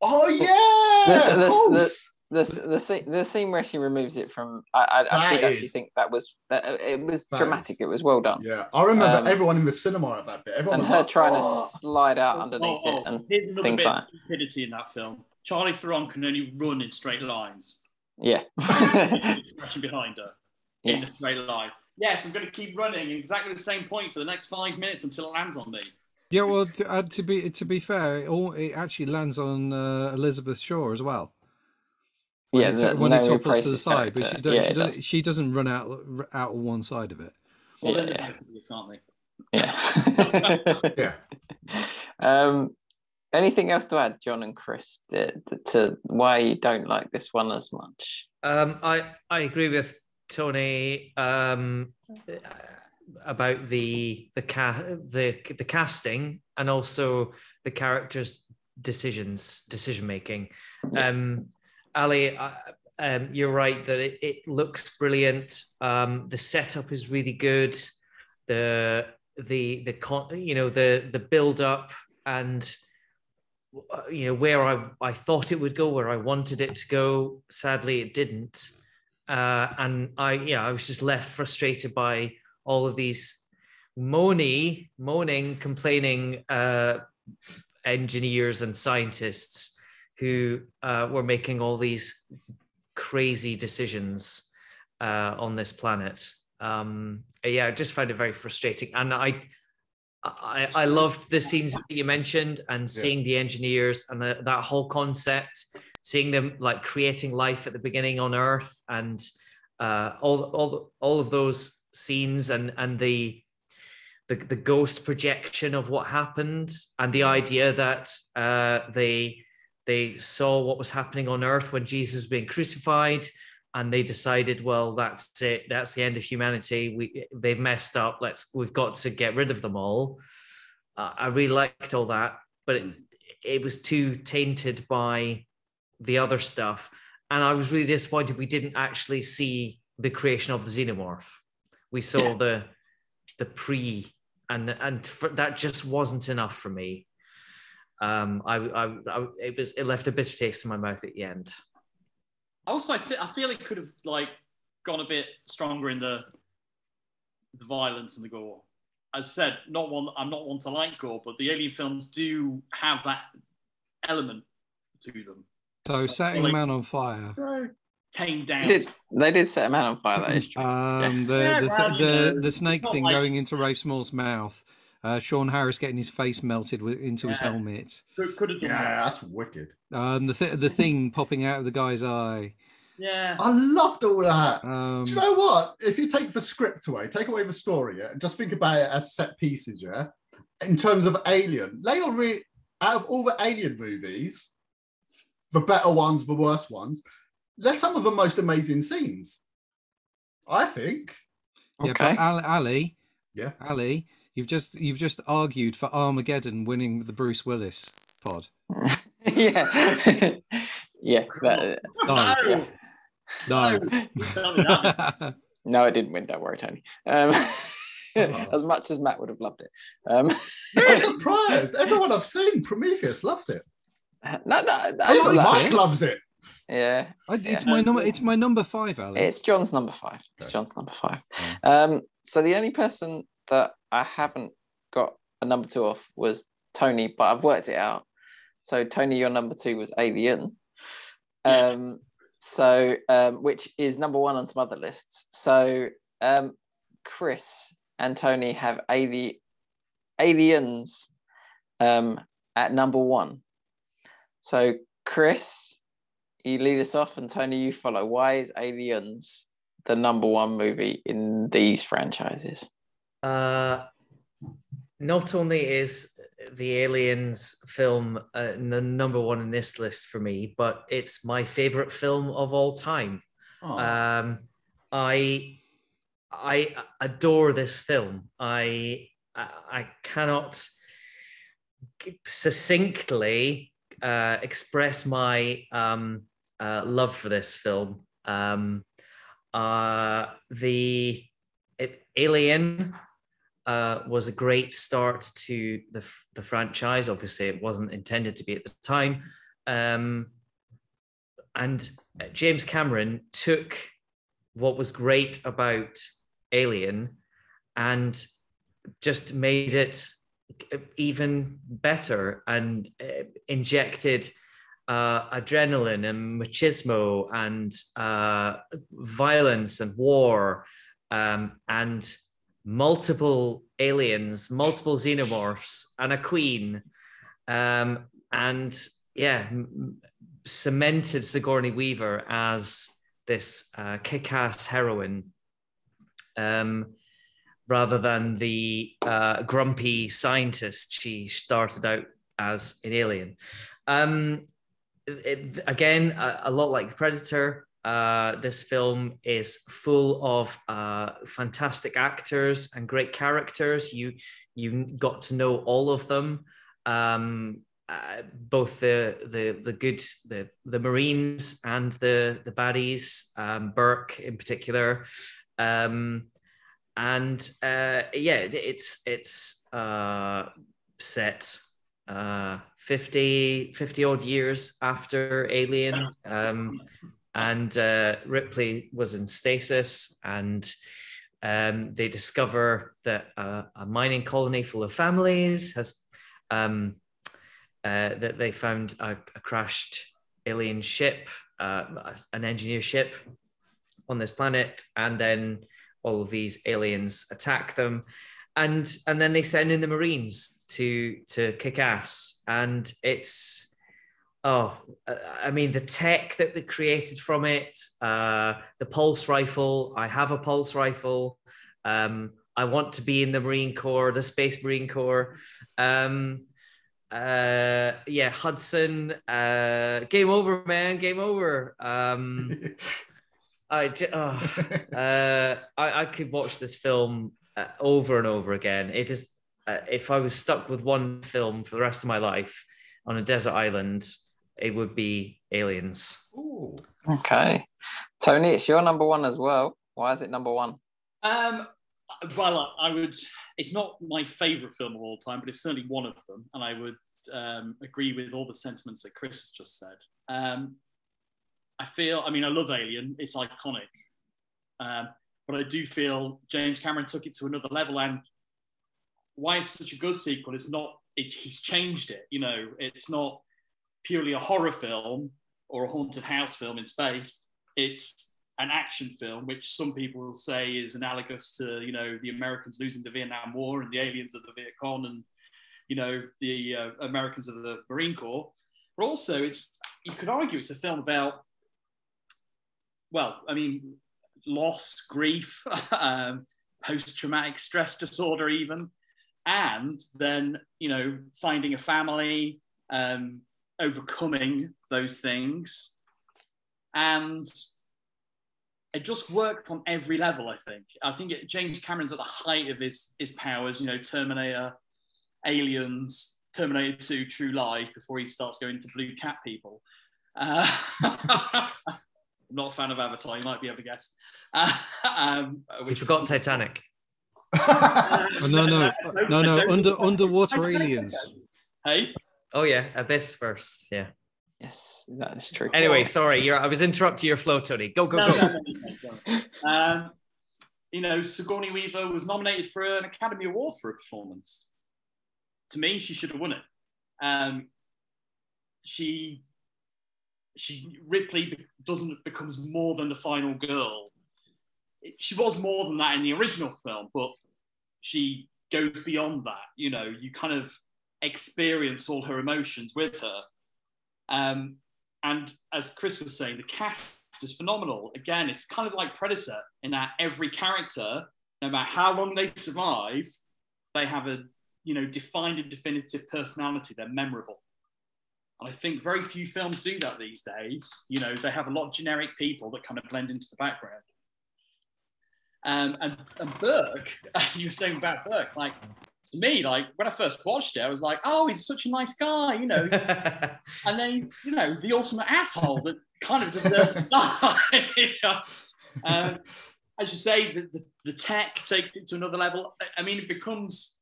Speaker 8: oh yeah,
Speaker 4: This-
Speaker 8: of
Speaker 4: this-
Speaker 8: course.
Speaker 4: The the scene the scene where she removes it from. I I, I
Speaker 8: That
Speaker 4: did actually
Speaker 8: is-
Speaker 4: think that was that it was
Speaker 8: That
Speaker 4: dramatic.
Speaker 8: is-
Speaker 4: It was well done.
Speaker 8: yeah, I remember
Speaker 4: Um,
Speaker 8: everyone in the cinema at that bit. Everyone
Speaker 4: and her
Speaker 8: like,
Speaker 4: trying
Speaker 8: "Oh."
Speaker 4: to slide out underneath
Speaker 7: Oh,
Speaker 4: it and
Speaker 7: here's another
Speaker 4: things
Speaker 7: bit
Speaker 4: like
Speaker 7: of stupidity in that film. Charlize Theron can only run in straight lines.
Speaker 4: yeah. [LAUGHS]
Speaker 7: Crashing behind her. in a straight line. Yes, I'm going to keep running exactly the same point for the next five minutes until it lands on me.
Speaker 6: Yeah, well, to, uh, to be to be fair, it, all, it actually lands on uh, Elizabeth Shaw as well. When
Speaker 4: Yeah,
Speaker 6: it,
Speaker 4: the-
Speaker 6: when it topples to the
Speaker 4: Price's
Speaker 6: side, but she,
Speaker 4: character.
Speaker 6: does,
Speaker 4: Yeah,
Speaker 6: she,
Speaker 4: it
Speaker 6: does,
Speaker 4: does.
Speaker 6: she doesn't run out out on one side of it.
Speaker 7: Well,
Speaker 4: Yeah.
Speaker 7: they're both aren't they?
Speaker 4: Yeah. [LAUGHS]
Speaker 8: Yeah.
Speaker 4: um, anything else to add, John and Chris, to, to why you don't like this one as much?
Speaker 5: Um, I I agree with Tony um, about the the ca- the the casting and also the characters' decisions, decision making.
Speaker 4: Yeah.
Speaker 5: Um, Ali, I, um, you're right that it, it looks brilliant. Um, the setup is really good. The the the con- you know the the build up and uh, you know where I I thought it would go, where I wanted it to go. Sadly, it didn't, uh, and I yeah I was just left frustrated by all of these moany, moaning, complaining uh, engineers and scientists who uh, were making all these crazy decisions uh, on this planet. Um, yeah, I just found it very frustrating, and I. I, I loved the scenes that you mentioned and seeing the engineers and the, that whole concept, seeing them like creating life at the beginning on Earth and uh, all all all of those scenes and and the the, the ghost projection of what happened and the idea that uh, they they saw what was happening on Earth when Jesus was being crucified and they decided well that's it that's the end of humanity. We they've messed up. Let's we've got to get rid of them all. Uh, i really liked all that but it, it was too tainted by the other stuff. And i was really disappointed we didn't actually see the creation of the xenomorph. We saw the the pre and and for, that just wasn't enough for me um I, I i it was it left a bitter taste in my mouth at the end
Speaker 7: Also, I, fe- I feel it could have like gone a bit stronger in the the violence and the gore. As said, not one. I'm not one to like gore, but the Alien films do have that element to them.
Speaker 6: So setting a man on fire.
Speaker 8: Right.
Speaker 7: Tamed down.
Speaker 4: They did, they did set a man on fire, that is true.
Speaker 6: Um, the
Speaker 7: Yeah,
Speaker 6: the,
Speaker 7: well,
Speaker 6: th-
Speaker 7: you
Speaker 6: the
Speaker 7: know,
Speaker 6: the snake thing
Speaker 7: like-
Speaker 6: going into Rafe Spall's mouth. Uh, Sean Harris getting his face melted with, into his helmet.
Speaker 7: Could, could have done
Speaker 8: Yeah,
Speaker 7: that.
Speaker 8: that's wicked.
Speaker 6: Um, the th- the thing popping out of the guy's eye.
Speaker 7: Yeah.
Speaker 8: I loved all that.
Speaker 6: Um,
Speaker 8: Do you know what? If you take the script away, take away the story, yeah, and just think about it as set pieces, yeah. In terms of Alien, they are re- out of all the Alien movies, the better ones, the worst ones, they're some of the most amazing scenes. I think.
Speaker 6: Yeah,
Speaker 4: Okay.
Speaker 6: but Ali, Ali,
Speaker 8: Yeah.
Speaker 6: Ali, you've just you've just argued for Armageddon winning the Bruce Willis pod. [LAUGHS]
Speaker 4: yeah. [LAUGHS] yeah. that-
Speaker 6: No.
Speaker 7: No,
Speaker 6: No.
Speaker 7: tell me that. [LAUGHS]
Speaker 4: no, it didn't win. Don't worry, Tony. Um, as much as Matt would have loved it. Um,
Speaker 8: Very surprised. Everyone I've seen, Prometheus loves it.
Speaker 4: no, no, no,
Speaker 8: Even Mike
Speaker 6: it.
Speaker 8: loves it.
Speaker 4: yeah.
Speaker 6: I, it's
Speaker 4: Yeah.
Speaker 6: my number. It's my number five, Ali.
Speaker 4: It's John's number five. It's John's number five. Um, so the only person that I haven't got a number two off was Tony, but I've worked it out. So Tony, your number two was Alien.
Speaker 7: Yeah.
Speaker 4: Um, so um, which is number one on some other lists. So um, Chris and Tony have Ali- Aliens um, at number one. So Chris, you lead us off, and Tony, you follow. Why is Aliens the number one movie in these franchises?
Speaker 5: Uh, not only is the Aliens film uh, the number one in this list for me, but it's my favorite film of all time. Um, I I adore this film. I I, I cannot succinctly uh, express my um, uh, love for this film. Um, uh, the it, Alien uh, was a great start to the the franchise. Obviously, it wasn't intended to be at the time. Um, and uh, James Cameron took what was great about Alien and just made it even better and uh, injected uh, adrenaline and machismo and uh, violence and war um, and multiple aliens, multiple xenomorphs, and a queen. Um, and yeah, cemented Sigourney Weaver as this uh, kick-ass heroine, um, rather than the uh, grumpy scientist she started out as in Alien. Um, it- again, a, a lot like Predator. Uh, this film is full of uh, fantastic actors and great characters. You you got to know all of them. Um, uh, both the the the good the the Marines and the the baddies, um, Burke in particular, um, and uh, yeah, it's it's uh, set uh, 50, 50 odd years after Alien, um, and uh, Ripley was in stasis, and um, they discover that uh, a mining colony full of families has um, uh, that they found a, a crashed alien ship, uh, an engineer ship on this planet, and then all of these aliens attack them, and and then they send in the Marines to to kick ass, and it's oh, uh, I mean the tech that they created from it, uh, the pulse rifle. I have a pulse rifle. Um, I want to be in the Marine Corps, the Space Marine Corps. Um, uh yeah hudson uh game over man game over um [LAUGHS] i j- oh, uh I, I could watch this film uh, over and over again it is uh, if i was stuck with one film for the rest of my life on a desert island it would be aliens
Speaker 8: Ooh.
Speaker 4: Okay, Tony, it's your number one as well. Why is it number one?
Speaker 7: Um, well, I would. It's not my favourite film of all time, but it's certainly one of them, and I would um, agree with all the sentiments that Chris has just said. Um, I feel. I mean, I love Alien. It's iconic, um, but I do feel James Cameron took it to another level, and why it's such a good sequel is not. It, he's changed it. You know, it's not purely a horror film or a haunted house film in space. It's an action film, which some people will say is analogous to, you know, the Americans losing the Vietnam War and the aliens of the Viet Cong and, you know, the uh, Americans of the Marine Corps. But also, it's you could argue it's a film about, well, I mean, loss, grief, [LAUGHS] um, post-traumatic stress disorder, even, and then you know finding a family, um, overcoming those things, and it just worked on every level. I think. I think it, James Cameron's at the height of his his powers. You know, Terminator, Aliens, Terminator Two, True Lies, before he starts going to blue cat people. Uh, [LAUGHS] I'm not a fan of Avatar. You might be able to guess. Uh, um,
Speaker 5: We forgot Titanic.
Speaker 6: Oh, [LAUGHS] no, no, [LAUGHS] no, no. Under underwater aliens.
Speaker 7: Hey,
Speaker 5: Oh yeah, Abyss first. Yeah.
Speaker 4: Yes, that is true.
Speaker 5: Anyway, sorry, you're. I was interrupting your flow, Tony. Go, go,
Speaker 7: No,
Speaker 5: go.
Speaker 7: no, no. Um, you know, Sigourney Weaver was nominated for an Academy Award for a performance. To me, she should have won it. Um, she, she Ripley doesn't becomes more than the final girl. She was more than that in the original film, but she goes beyond that. You know, you kind of experience all her emotions with her. Um, and as Chris was saying, the cast is phenomenal. Again, it's kind of like Predator in that every character, no matter how long they survive, they have a you know defined and definitive personality. They're memorable. And I think very few films do that these days. You know, they have a lot of generic people that kind of blend into the background. Um, and, and Burke, [LAUGHS] you were saying about Burke, like me, like when I first watched it, I was like, oh, he's such a nice guy, you know. [LAUGHS] and then he's, you know, the ultimate asshole that kind of deserves [LAUGHS] to die. [LAUGHS] Um, as you say, the, the, the tech takes it to another level. I- I mean, it becomes,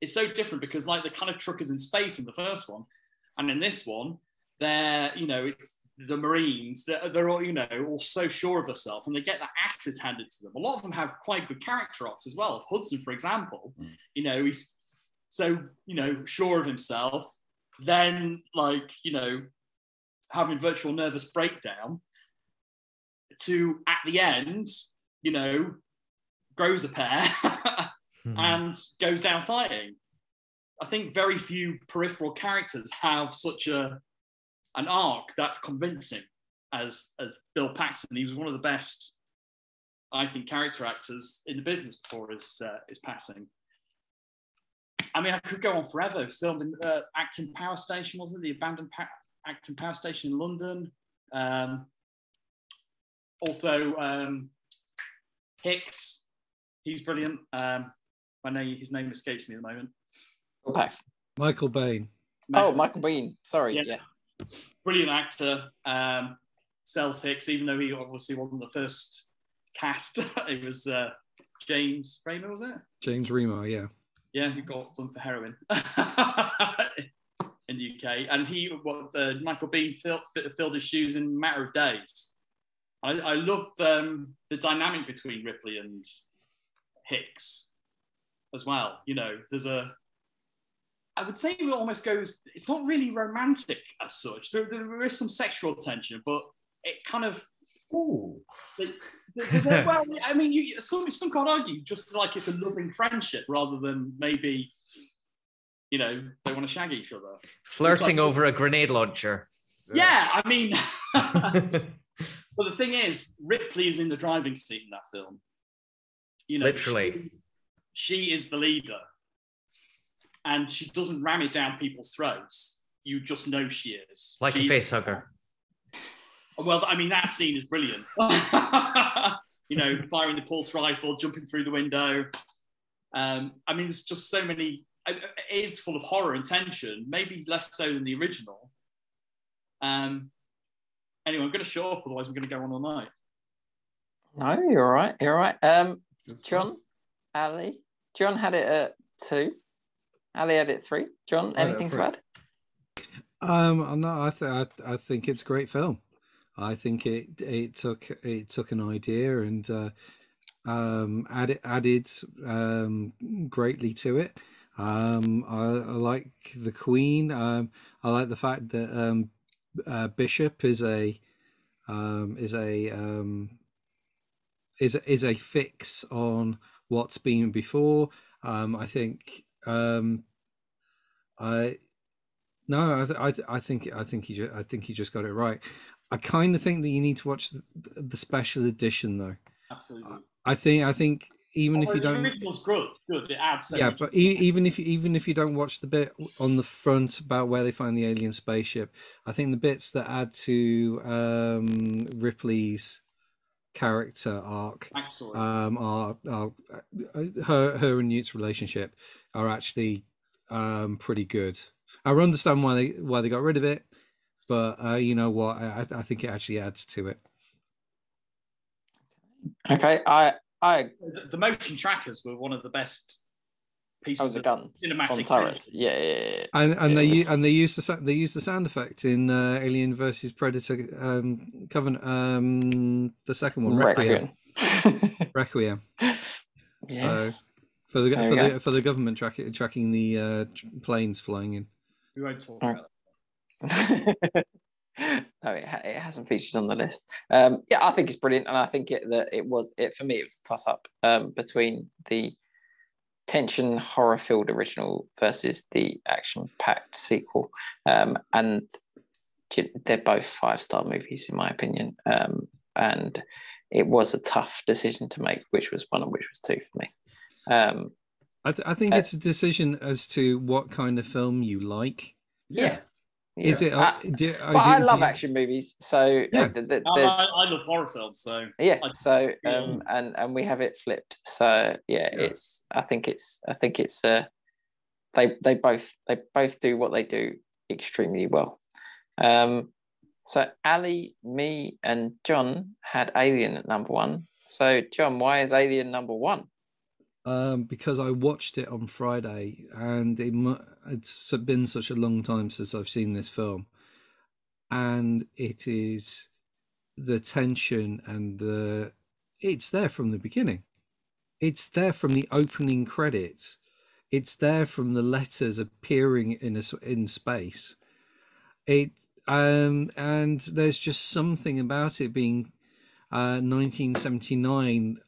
Speaker 7: it's so different because like the kind of truckers in space in the first one, and in this one, they're, you know, it's the Marines, they're, they're all, you know, all so sure of themselves and they get the asses handed to them. A lot of them have quite good character arcs as well. Hudson, for example, you know, he's so, you know, sure of himself, then like, you know, having virtual nervous breakdown to at the end, you know, grows a pair [LAUGHS]
Speaker 5: Hmm.
Speaker 7: and goes down fighting. I think very few peripheral characters have such a an arc that's convincing as as Bill Paxton. He was one of the best, I think, character actors in the business before his uh, his passing. I mean, I could go on forever. He was filmed in uh, Acton Power Station, wasn't it? The abandoned pa- Acton Power Station in London. Um, also, um, Hicks, he's brilliant. Um, I know his name escapes me at the moment.
Speaker 4: Bill Paxton.
Speaker 6: Michael Biehn.
Speaker 4: Oh, Michael Biehn. Sorry.
Speaker 7: Yeah.
Speaker 4: Yeah.
Speaker 7: Brilliant actor. Um, sells Hicks, even though he obviously wasn't the first cast. [LAUGHS] it was uh, James Remar, was it?
Speaker 6: James Remo, yeah.
Speaker 7: Yeah, he got done for heroin [LAUGHS] in the UK. And he, what uh, Michael Biehn filled, filled his shoes in a matter of days. I, I love um, the dynamic between Ripley and Hicks as well. You know, there's a, I would say it almost goes, it's not really romantic as such. There, there is some sexual tension, but it kind of,
Speaker 8: Ooh.
Speaker 7: a, [LAUGHS] well, I mean, you, some, some can't argue just like it's a loving friendship rather than maybe, you know, they want to shag each other.
Speaker 5: Flirting over a grenade launcher.
Speaker 7: Yeah, I mean, [LAUGHS] but the thing is, Ripley is in the driving seat in that film. You know,
Speaker 5: Literally.
Speaker 7: she, she is the leader, and she doesn't ram it down people's throats. You just know she is.
Speaker 5: Like a
Speaker 7: She-
Speaker 5: face hugger. [LAUGHS]
Speaker 7: Well, I mean, that scene is brilliant. [LAUGHS] you know, firing the pulse rifle, jumping through the window. Um, I mean, there's just so many. It it is full of horror and tension, maybe less so than the original. Um, anyway, I'm going to shut up, otherwise I'm going to go on all night.
Speaker 4: No, you're all right. You're all right. Um, John, Ali, John had it at two. Ali had it three. John, anything to add?
Speaker 6: Um, no, I, th- I I think it's a great film. I think it it took it took an idea and uh, um, added added um, greatly to it. Um, I, I like the Queen. Um, I like the fact that um, uh, Bishop is a um, is a um, is is a fix on what's been before. Um, I think um, I no, I, th- I, th- I think I think he ju- I think he just got it right. I kind of think that you need to watch the, the special edition though.
Speaker 7: Absolutely.
Speaker 6: I think I think even if
Speaker 7: Oh,
Speaker 6: you don't
Speaker 7: original's good, good. It adds. so
Speaker 6: yeah
Speaker 7: much.
Speaker 6: but e- even if you even if you don't watch the bit on the front about where they find the alien spaceship i think the bits that add to um ripley's character arc. Um are, are uh, her her and newt's relationship are actually um pretty good. I understand why they why they got rid of it but uh you know what? I i think it actually adds to it.
Speaker 4: Okay, I I
Speaker 7: the, the motion trackers were one of the best pieces
Speaker 4: that was a
Speaker 7: of
Speaker 4: gun
Speaker 7: cinematic
Speaker 4: on turrets. Yeah, yeah, yeah, yeah.
Speaker 6: and and
Speaker 4: Yeah,
Speaker 6: they
Speaker 4: it
Speaker 6: u-
Speaker 4: was-
Speaker 6: and they use the sa- they use the sound effect in uh, Alien versus Predator um Covenant um the second one Requiem
Speaker 4: Requiem. [LAUGHS]
Speaker 6: Requiem
Speaker 4: yes.
Speaker 6: for the
Speaker 4: There
Speaker 6: for the
Speaker 4: go.
Speaker 6: for the government tracking tracking the uh, planes flying in.
Speaker 7: We won't talk
Speaker 4: Right.
Speaker 7: about that.
Speaker 4: no, it, ha- it hasn't featured on the list. Um, yeah, I think it's brilliant, and I think it that it was it for me. It was a toss up um, between the tension horror filled original versus the action packed sequel, um, and they're both five star movies in my opinion. Um, and it was a tough decision to make, which was one and which was two for me. Um,
Speaker 6: I, th- I think
Speaker 4: Uh,
Speaker 6: it's a decision as to what kind of film you like.
Speaker 4: yeah.
Speaker 6: Is it?
Speaker 4: I-
Speaker 6: Uh, do,
Speaker 4: but I love
Speaker 6: do-
Speaker 4: action movies, so uh,
Speaker 6: Yeah.
Speaker 4: th- th-
Speaker 7: I,
Speaker 4: there's
Speaker 7: I, I love horror films, so
Speaker 4: yeah
Speaker 7: I-
Speaker 4: so
Speaker 7: yeah.
Speaker 4: um and and we have it flipped so yeah,
Speaker 8: Yeah.
Speaker 4: it's i think it's i think it's uh they they both they both do what they do extremely well um so ali me and john had alien at number one so john why is alien number one
Speaker 6: um, because I watched it on Friday, and it, it's been such a long time since I've seen this film, and it is the tension and the it's there from the beginning. It's there from the opening credits. It's there from the letters appearing in a, in space. It um and there's just something about it being uh 1979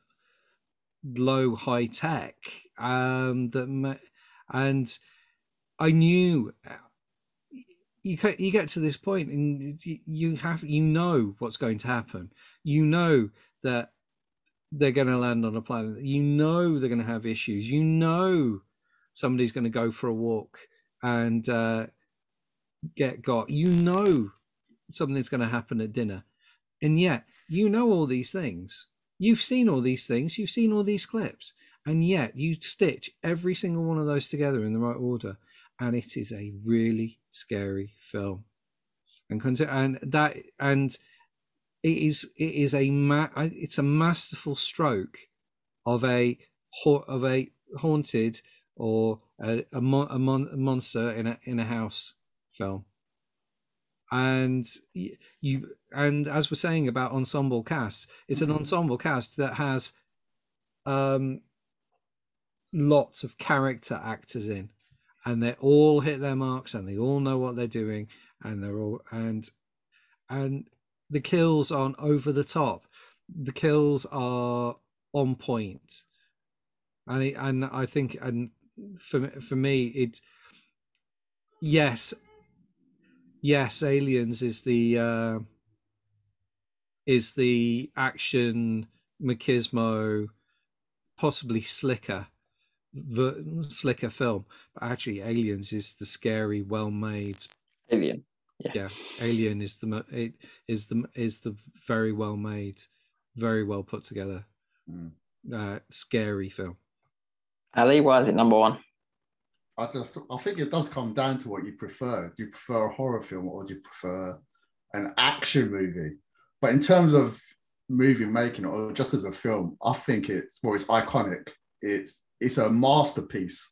Speaker 6: low high tech um that and i knew you you get to this point and you have you know what's going to happen. You know that they're going to land on a planet. You know they're going to have issues. You know somebody's going to go for a walk and uh get got. You know something's going to happen at dinner. And yet you know all these things you've seen all these things you've seen all these clips and yet you stitch every single one of those together in the right order and it is a really scary film. And and that and it is it is a ma- it's a masterful stroke of a of a haunted or a a, mon- a, mon- a monster in a in a house film. And you and as we're saying about ensemble cast it's an ensemble cast that has um lots of character actors in. And they all hit their marks and they all know what they're doing and they're all and and the kills aren't over the top. The kills are on point. And it, and i think and for for me it yes yes aliens is the uh is the action machismo possibly slicker ver- slicker film but actually aliens is the scary well made
Speaker 4: alien
Speaker 6: yeah alien is the it is the is the very well made very well put together
Speaker 8: Mm.
Speaker 6: uh scary film
Speaker 4: ali why is it number one
Speaker 8: I just I think it does come down to what you prefer. Do you prefer a horror film or do you prefer an action movie? But in terms of movie making or just as a film, I think it's well, it's iconic. It's it's a masterpiece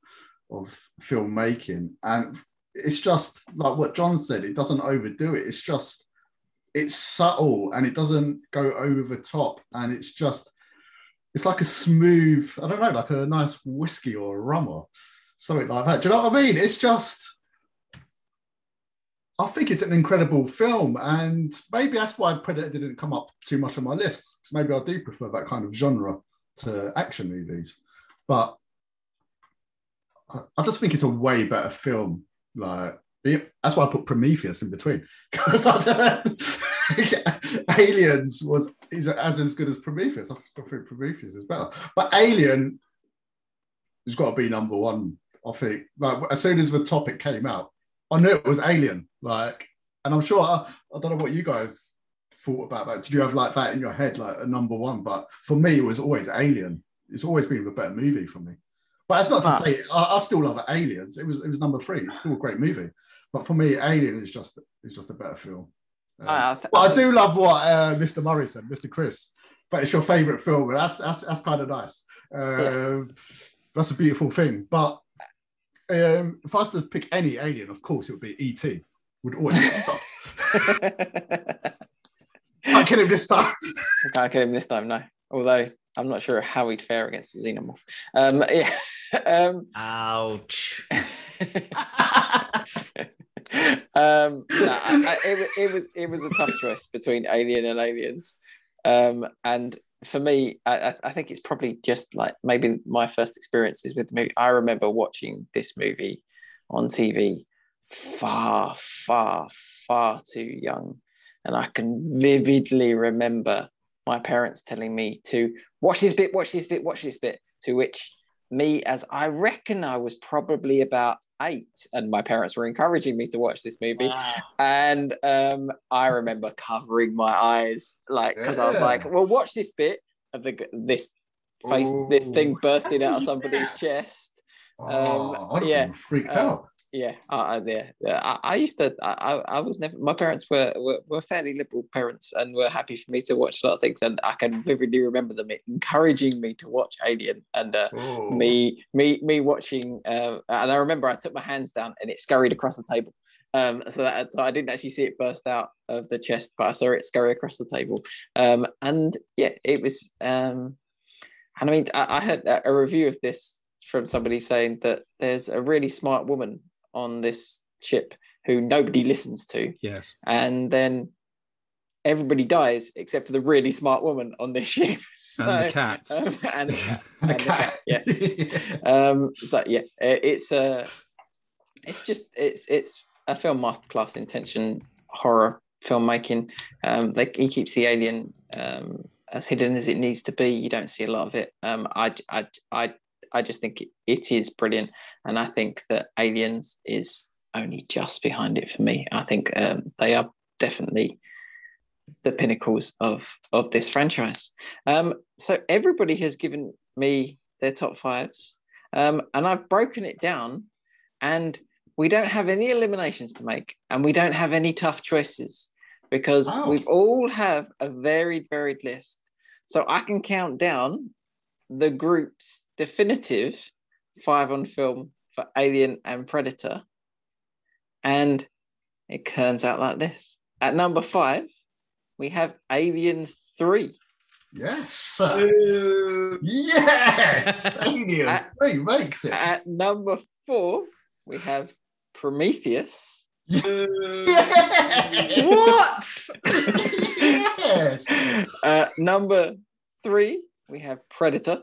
Speaker 8: of filmmaking, and it's just like what John said. It doesn't overdo it. It's just it's subtle and it doesn't go over the top, and it's just it's like a smooth. I don't know, like a nice whiskey or a rum or something like that. Do you know what I mean? It's just, I think it's an incredible film, and maybe that's why Predator didn't come up too much on my list. Maybe I do prefer that kind of genre to action movies, but I, just think it's a way better film. Like that's why I put Prometheus in between [LAUGHS] because [LAUGHS] Aliens was is as as good as Prometheus. I still think Prometheus is better, but Alien has got to be number one. I think. Like as soon as the topic came out, I knew it was Alien. Like, and I'm sure I, I don't know what you guys thought about that. Did you have like that in your head, like a number one? But for me, it was always Alien. It's always been a better movie for me. But that's not to
Speaker 4: Ah.
Speaker 8: say I, I still love Aliens. It was it was number three. It's still a great movie. But for me, Alien is just is just a better film. Um,
Speaker 4: I- I th-
Speaker 8: well,
Speaker 4: I
Speaker 8: do love what uh, Mr. Murray said, Mr. Chris. But it's your favourite film, that's that's that's kind of nice. Um, That's a beautiful thing. But um, if I was to pick any alien, of course, it would be ET. Would always be at the top. [LAUGHS] I kill him this time.
Speaker 4: I can't kill him this time, no. Although I'm not sure how he'd fare against the xenomorph. Um, [LAUGHS] yeah. um,
Speaker 5: Ouch. [LAUGHS]
Speaker 4: um, no, I, I, it, wa- it was it was a tough choice between Alien and Aliens, um, and for me, I, I- I think it's probably just like maybe my first experiences with the movie. I remember watching this movie on TV far, far, far too young, and I can vividly remember my parents telling me to watch this bit, watch this bit, watch this bit. To which me, as I reckon I was probably about eight, and my parents were encouraging me to watch this movie. And um, I remember covering my eyes, like because I was like, "Well, watch this bit of the this face, this thing bursting out of somebody's [LAUGHS] chest."
Speaker 8: Oh, have
Speaker 4: yeah,
Speaker 8: freaked
Speaker 4: uh,
Speaker 8: out.
Speaker 4: Yeah, uh, yeah, yeah. I, I used to. I, I was never. My parents were, were were fairly liberal parents and were happy for me to watch a lot of things. And I can vividly remember them encouraging me to watch Alien and uh, me me me watching. Uh, and I remember I took my hands down and it scurried across the table. Um, so that so I didn't actually see it burst out of the chest, but I saw it scurry across the table. Um, and yeah, it was. Um, and I mean, I, I heard a review of this from somebody saying that there's a really smart woman on this ship who nobody listens to,
Speaker 6: Yes.
Speaker 4: and then everybody dies except for the really smart woman on this ship. [LAUGHS]
Speaker 6: And the
Speaker 4: So,
Speaker 6: cat.
Speaker 4: um, and [LAUGHS] the cat.
Speaker 8: And the cat.
Speaker 4: yes. [LAUGHS] Um, so yeah, it- it's uh, it's just it's it's a film masterclass intention horror filmmaking. Um, like he keeps the alien um, as hidden as it needs to be. You don't see a lot of it. Um, I I I I just think it, it is brilliant, and I think that Aliens is only just behind it for me. I think um, they are definitely the pinnacles of of this franchise. Um, so everybody has given me their top fives, um, and I've broken it down, and we don't have any eliminations to make, and we don't have any tough choices because
Speaker 8: Wow.
Speaker 4: we've all have a varied, varied list. So I can count down the group's definitive five on film for Alien and Predator, and it turns out like this. At number five, we have Alien 3.
Speaker 8: Yes. Yes. [LAUGHS] Alien
Speaker 4: Uh,
Speaker 8: 3 makes it.
Speaker 4: At number four, we have Prometheus.
Speaker 8: Yes.
Speaker 5: What? [LAUGHS]
Speaker 8: yes.
Speaker 4: Uh, number three, we have Predator.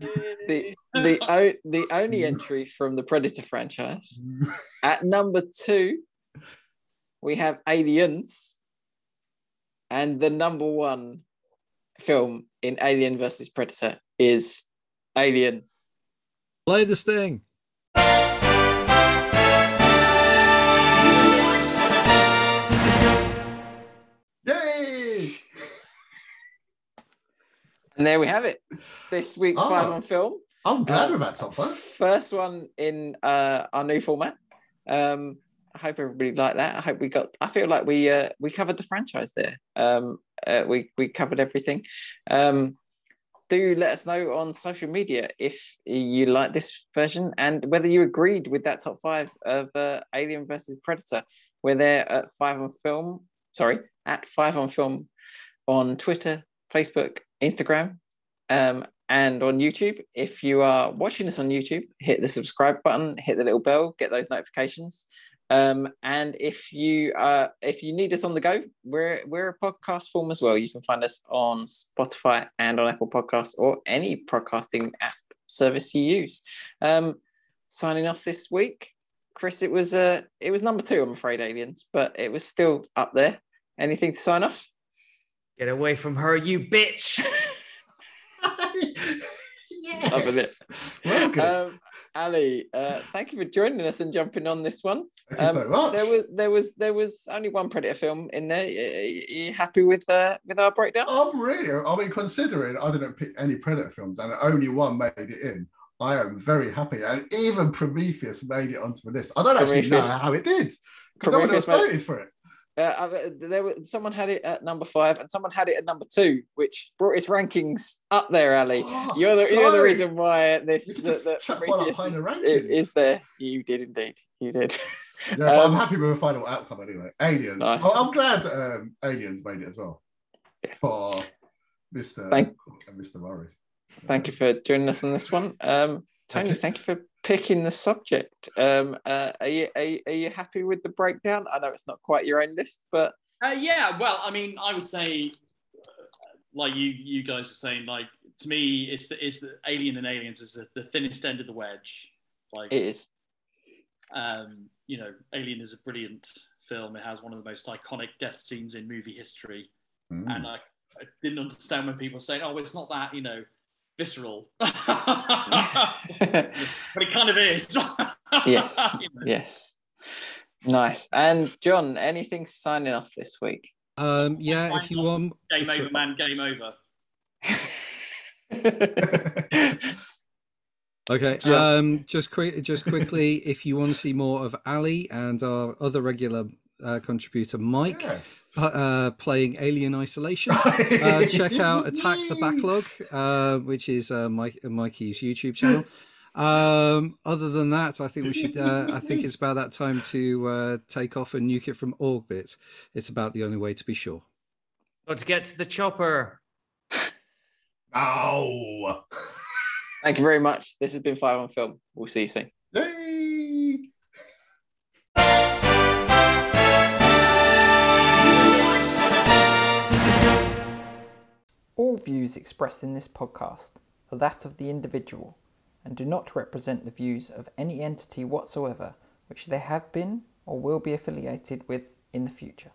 Speaker 4: The the o- the [LAUGHS] only entry from the Predator franchise. [LAUGHS] At number two, we have Aliens, and the number one film in Alien versus Predator is Alien.
Speaker 6: Play the sting.
Speaker 4: And there we have it. This week's
Speaker 8: Oh.
Speaker 4: five on film.
Speaker 8: I'm glad
Speaker 4: Uh,
Speaker 8: with that top five.
Speaker 4: First one in uh, our new format. Um, I hope everybody liked that. I hope we got. I feel like we uh, we covered the franchise there. Um, uh, we we covered everything. Um, do let us know on social media if you like this version and whether you agreed with that top five of uh, Alien versus Predator. We're there at five on film. Sorry, at five on film on Twitter, Facebook, Instagram, um, and on YouTube. If you are watching this on YouTube, hit the subscribe button, hit the little bell, get those notifications. Um, and if you uh, if you need us on the go, we're we're a podcast form as well. You can find us on Spotify and on Apple Podcasts or any podcasting app service you use. Um, signing off this week, Chris. It was uh, it was number two, I'm afraid, Aliens, but it was still up there. anything to sign off?
Speaker 5: Get away from her, you bitch. [LAUGHS]
Speaker 8: yes.
Speaker 4: Loving it.
Speaker 8: Well.
Speaker 4: Um, Ali, uh, thank you for joining us and jumping on this one.
Speaker 8: Thank you so
Speaker 4: Um,
Speaker 8: much.
Speaker 4: There was there was there was only one Predator film in there. Are you happy with uh, with our breakdown?
Speaker 8: I'm really, I mean, considering I didn't pick any Predator films and only one made it in, I am very happy. And even Prometheus made it onto the list. I don't actually know how it did because no one else voted for it.
Speaker 4: Uh, there was someone had it at number five and someone had it at number two, which brought its rankings up there. Ali,
Speaker 8: Oh,
Speaker 4: you're the you're the reason why this the, the
Speaker 8: chuck one up
Speaker 4: Prometheus
Speaker 8: high in the
Speaker 4: is,
Speaker 8: rankings.
Speaker 4: is there. You did indeed. You did.
Speaker 8: Yeah, but
Speaker 4: Um,
Speaker 8: I'm happy with the final outcome anyway. Alien.
Speaker 4: Nice.
Speaker 8: I- I'm glad um, Aliens made it as well for Mr.
Speaker 4: Thank-
Speaker 8: and Mr. Murray.
Speaker 4: Thank you for joining us on this one. Um, Tony, thank you for picking the subject. Um, uh, are, you, are, you, are you happy with the breakdown? I know it's not quite your own list, but
Speaker 7: Uh, yeah, well, I mean, I would say, uh, like you you guys were saying, like to me, it's the it's the Alien and Aliens is the, the thinnest end of the wedge. Like,
Speaker 4: it is.
Speaker 7: um, you know, Alien is a brilliant film. It has one of the most iconic death scenes in movie history,
Speaker 8: Mm.
Speaker 7: and I, I didn't understand when people were saying, "Oh, it's not that," you know, visceral. [LAUGHS] [LAUGHS] but it kind of is. [LAUGHS]
Speaker 4: yes.
Speaker 7: You know.
Speaker 4: Yes. Nice. And John, anything signing off this week?
Speaker 6: Um, yeah, if you want.
Speaker 7: Game over, man. Game over.
Speaker 6: Okay. Um, just quick, just quickly, if you want to see more of Ali and our other regular uh, contributor Mike
Speaker 8: Yes.
Speaker 6: Uh, playing Alien Isolation, [LAUGHS] uh, check out Attack the Backlog, uh, which is uh, Mike, Mikey's YouTube channel. Um, other than that, I think we should. Uh, I think it's about that time to uh, take off and nuke it from orbit. It's about the only way to be sure.
Speaker 5: Got to get to the chopper.
Speaker 8: Oh.
Speaker 4: Thank you very much. This has been Five on Film. We'll see you soon.
Speaker 9: Views expressed in this podcast are that of the individual and do not represent the views of any entity whatsoever which they have been or will be affiliated with in the future.